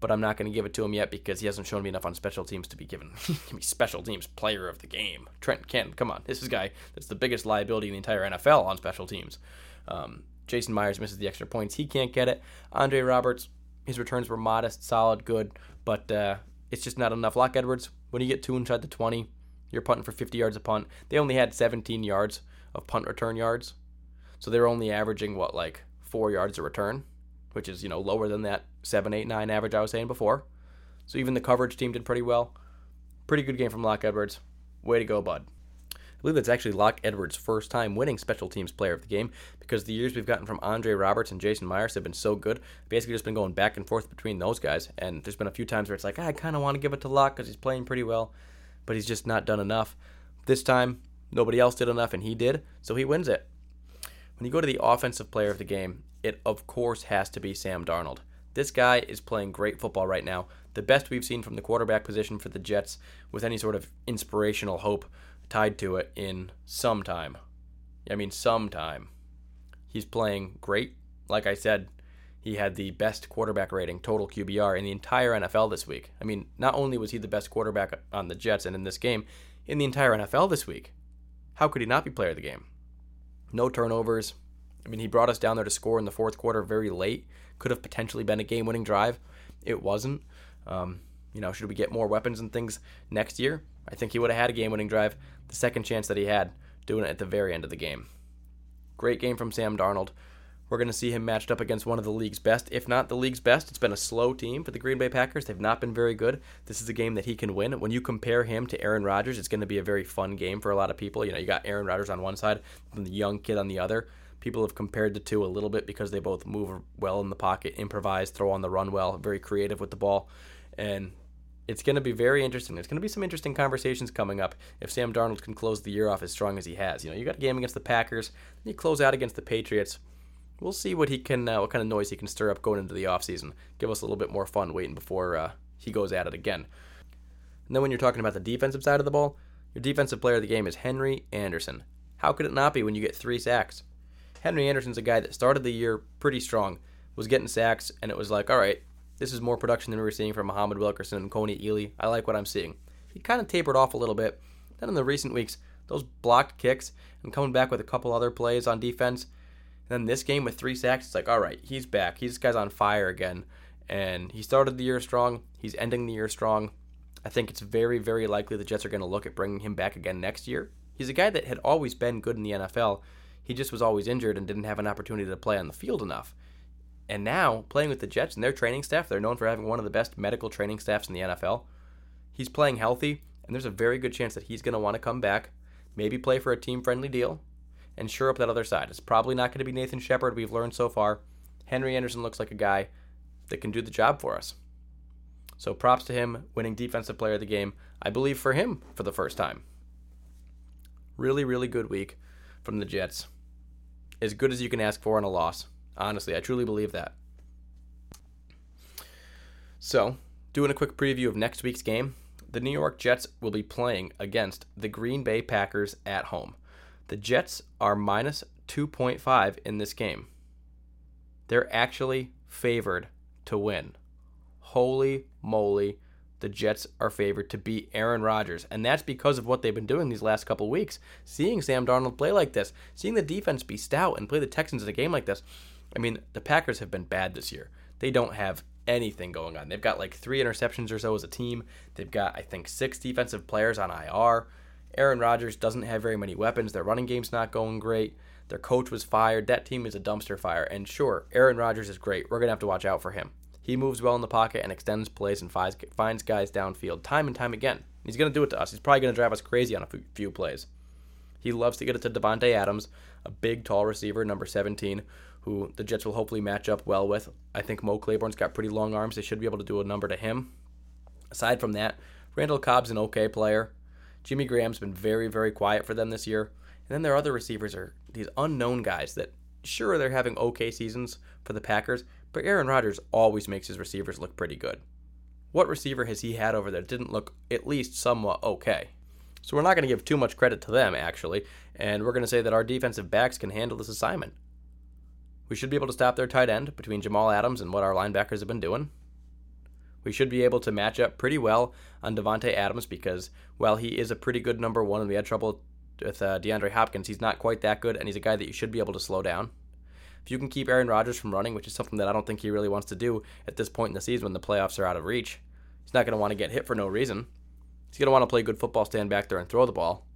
but I'm not going to give it to him yet because he hasn't shown me enough on special teams to be given give me special teams player of the game. Trent Cannon, come on, this is a guy that's the biggest liability in the entire NFL on special teams. Um, Jason Myers misses the extra points. He can't get it. Andre Roberts, his returns were modest, solid, good, but uh, it's just not enough. Lac Edwards, when you get two inside the 20, you're punting for 50 yards a punt. They only had 17 yards of punt return yards. So they're only averaging, what, like four yards a return? which is you know lower than that seven, eight, nine average I was saying before. So even the coverage team did pretty well. Pretty good game from Lac Edwards. Way to go, bud. I believe that's actually Lac Edwards' first time winning special teams player of the game because the years we've gotten from Andre Roberts and Jason Myers have been so good. Basically, just been going back and forth between those guys. And there's been a few times where it's like, ah, I kind of want to give it to Lac because he's playing pretty well, but he's just not done enough. This time, nobody else did enough, and he did, so he wins it. When you go to the offensive player of the game, it of course has to be Sam Darnold. This guy is playing great football right now. The best we've seen from the quarterback position for the Jets with any sort of inspirational hope tied to it in some time. I mean, some time. He's playing great. Like I said, he had the best quarterback rating, total QBR, in the entire NFL this week. I mean, not only was he the best quarterback on the Jets and in this game, in the entire NFL this week. How could he not be player of the game? No turnovers, I mean, he brought us down there to score in the fourth quarter very late. Could have potentially been a game winning drive. It wasn't. Um, you know, should we get more weapons and things next year? I think he would have had a game winning drive. The second chance that he had, doing it at the very end of the game. Great game from Sam Darnold. We're going to see him matched up against one of the league's best, if not the league's best. It's been a slow team for the Green Bay Packers. They've not been very good. This is a game that he can win. When you compare him to Aaron Rodgers, it's going to be a very fun game for a lot of people. You know, you got Aaron Rodgers on one side and the young kid on the other. People have compared the two a little bit because they both move well in the pocket, improvise, throw on the run well, very creative with the ball. And it's going to be very interesting. There's going to be some interesting conversations coming up if Sam Darnold can close the year off as strong as he has. You know, you got a game against the Packers, then you close out against the Patriots. We'll see what he can, uh, what kind of noise he can stir up going into the offseason. Give us a little bit more fun waiting before uh, he goes at it again. And then when you're talking about the defensive side of the ball, your defensive player of the game is Henry Anderson. How could it not be when you get three sacks? Henry Anderson's a guy that started the year pretty strong, was getting sacks, and it was like, all right, this is more production than we were seeing from Muhammad Wilkerson and Kony Ealy. I like what I'm seeing. He kind of tapered off a little bit. Then in the recent weeks, those blocked kicks and coming back with a couple other plays on defense. And then this game with three sacks, it's like, all right, he's back. He's this guy's on fire again. And he started the year strong. He's ending the year strong. I think it's very, very likely the Jets are going to look at bringing him back again next year. He's a guy that had always been good in the NFL, he just was always injured and didn't have an opportunity to play on the field enough. And now, playing with the Jets and their training staff, they're known for having one of the best medical training staffs in the NFL. He's playing healthy, and there's a very good chance that he's going to want to come back, maybe play for a team friendly deal, and sure up that other side. It's probably not going to be Nathan Shepherd, we've learned so far. Henry Anderson looks like a guy that can do the job for us. So props to him winning Defensive Player of the Game, I believe for him for the first time. Really, really good week from the Jets. As good as you can ask for in a loss. Honestly, I truly believe that. So, doing a quick preview of next week's game, the New York Jets will be playing against the Green Bay Packers at home. The Jets are minus 2.5 in this game. They're actually favored to win. Holy moly, the Jets are favored to beat Aaron Rodgers. And that's because of what they've been doing these last couple weeks. Seeing Sam Darnold play like this, seeing the defense be stout and play the Texans in a game like this. I mean, the Packers have been bad this year. They don't have anything going on. They've got like three interceptions or so as a team. They've got, I think, six defensive players on IR. Aaron Rodgers doesn't have very many weapons. Their running game's not going great. Their coach was fired. That team is a dumpster fire. And sure, Aaron Rodgers is great. We're going to have to watch out for him. He moves well in the pocket and extends plays and finds guys downfield time and time again. He's going to do it to us. He's probably going to drive us crazy on a few plays. He loves to get it to Davante Adams, a big, tall receiver, number 17, who the Jets will hopefully match up well with. I think Mo Claiborne's got pretty long arms. They should be able to do a number to him. Aside from that, Randall Cobb's an okay player. Jimmy Graham's been very, very quiet for them this year. And then their other receivers are these unknown guys that, sure, they're having okay seasons for the Packers, but Aaron Rodgers always makes his receivers look pretty good. What receiver has he had over there didn't look at least somewhat okay? So we're not going to give too much credit to them, actually, and we're going to say that our defensive backs can handle this assignment. We should be able to stop their tight end between Jamal Adams and what our linebackers have been doing. We should be able to match up pretty well on Davante Adams because while he is a pretty good number one and we had trouble with uh, DeAndre Hopkins, he's not quite that good, and he's a guy that you should be able to slow down. If you can keep Aaron Rodgers from running, which is something that I don't think he really wants to do at this point in the season when the playoffs are out of reach, he's not going to want to get hit for no reason. He's going to want to play good football, stand back there, and throw the ball.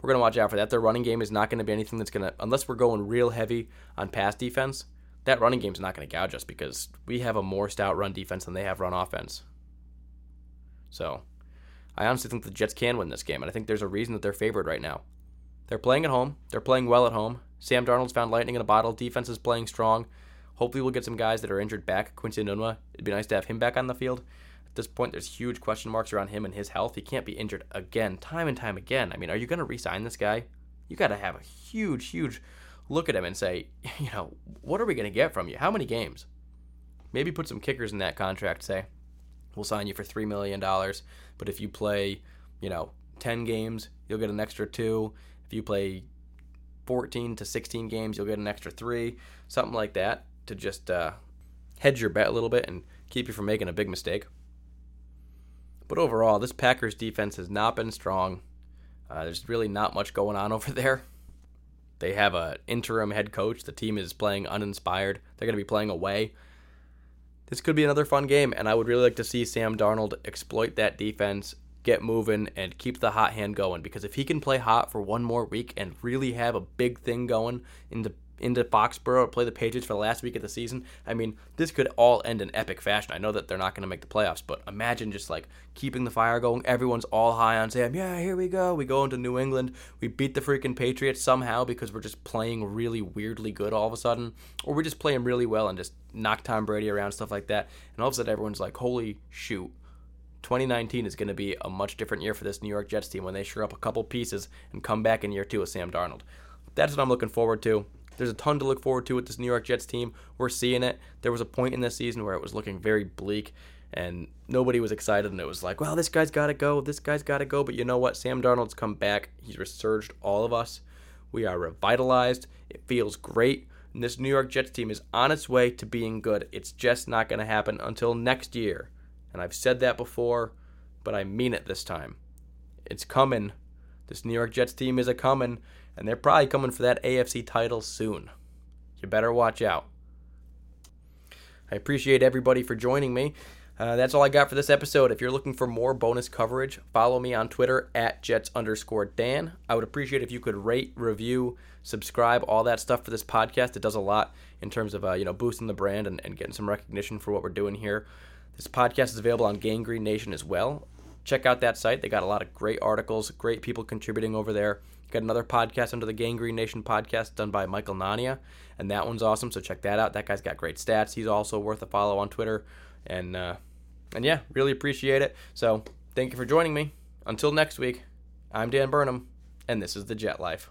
We're going to watch out for that. Their running game is not going to be anything that's going to, unless we're going real heavy on pass defense, that running game's not going to gouge us because we have a more stout run defense than they have run offense. So, I honestly think the Jets can win this game, and I think there's a reason that they're favored right now. They're playing at home. They're playing well at home. Sam Darnold's found lightning in a bottle. Defense is playing strong. Hopefully, we'll get some guys that are injured back. Quincy Enunwa, it'd be nice to have him back on the field. At this point, there's huge question marks around him and his health. He can't be injured again, time and time again. I mean, are you going to re sign this guy? You got to have a huge, huge look at him and say, you know, what are we going to get from you? How many games? Maybe put some kickers in that contract. Say, we'll sign you for $3 million, but if you play, you know, 10 games, you'll get an extra two. If you play 14 to 16 games, you'll get an extra three, something like that, to just uh, hedge your bet a little bit and keep you from making a big mistake. But overall, this Packers defense has not been strong. Uh, there's really not much going on over there. They have an interim head coach. The team is playing uninspired. They're going to be playing away. This could be another fun game, and I would really like to see Sam Darnold exploit that defense, get moving, and keep the hot hand going. Because if he can play hot for one more week and really have a big thing going into into Foxborough or play the Patriots for the last week of the season. I mean, this could all end in epic fashion. I know that they're not going to make the playoffs, but imagine just like keeping the fire going. Everyone's all high on Sam. Yeah, here we go. We go into New England. We beat the freaking Patriots somehow because we're just playing really weirdly good all of a sudden, or we're just playing really well and just knock Tom Brady around stuff like that. And all of a sudden, everyone's like, "Holy shoot!" 2019 is going to be a much different year for this New York Jets team when they shore up a couple pieces and come back in year two with Sam Darnold. That's what I'm looking forward to. There's a ton to look forward to with this New York Jets team. We're seeing it. There was a point in this season where it was looking very bleak and nobody was excited and it was like, well, this guy's got to go. This guy's got to go. But you know what? Sam Darnold's come back. He's resurged all of us. We are revitalized. It feels great. And this New York Jets team is on its way to being good. It's just not going to happen until next year. And I've said that before, but I mean it this time. It's coming. This New York Jets team is a coming and they're probably coming for that AFC title soon. You better watch out. I appreciate everybody for joining me. Uh, that's all I got for this episode. If you're looking for more bonus coverage, follow me on Twitter at Jets underscore Dan. I would appreciate if you could rate, review, subscribe, all that stuff for this podcast. It does a lot in terms of uh, you know boosting the brand and, and getting some recognition for what we're doing here. This podcast is available on Gang Green Nation as well. Check out that site. They got a lot of great articles, great people contributing over there. Got another podcast under the Gang Green Nation podcast done by Michael Nania, and that one's awesome. So check that out. That guy's got great stats. He's also worth a follow on Twitter, and uh, and yeah, really appreciate it. So thank you for joining me. Until next week, I'm Dan Burnham, and this is the Jet Life.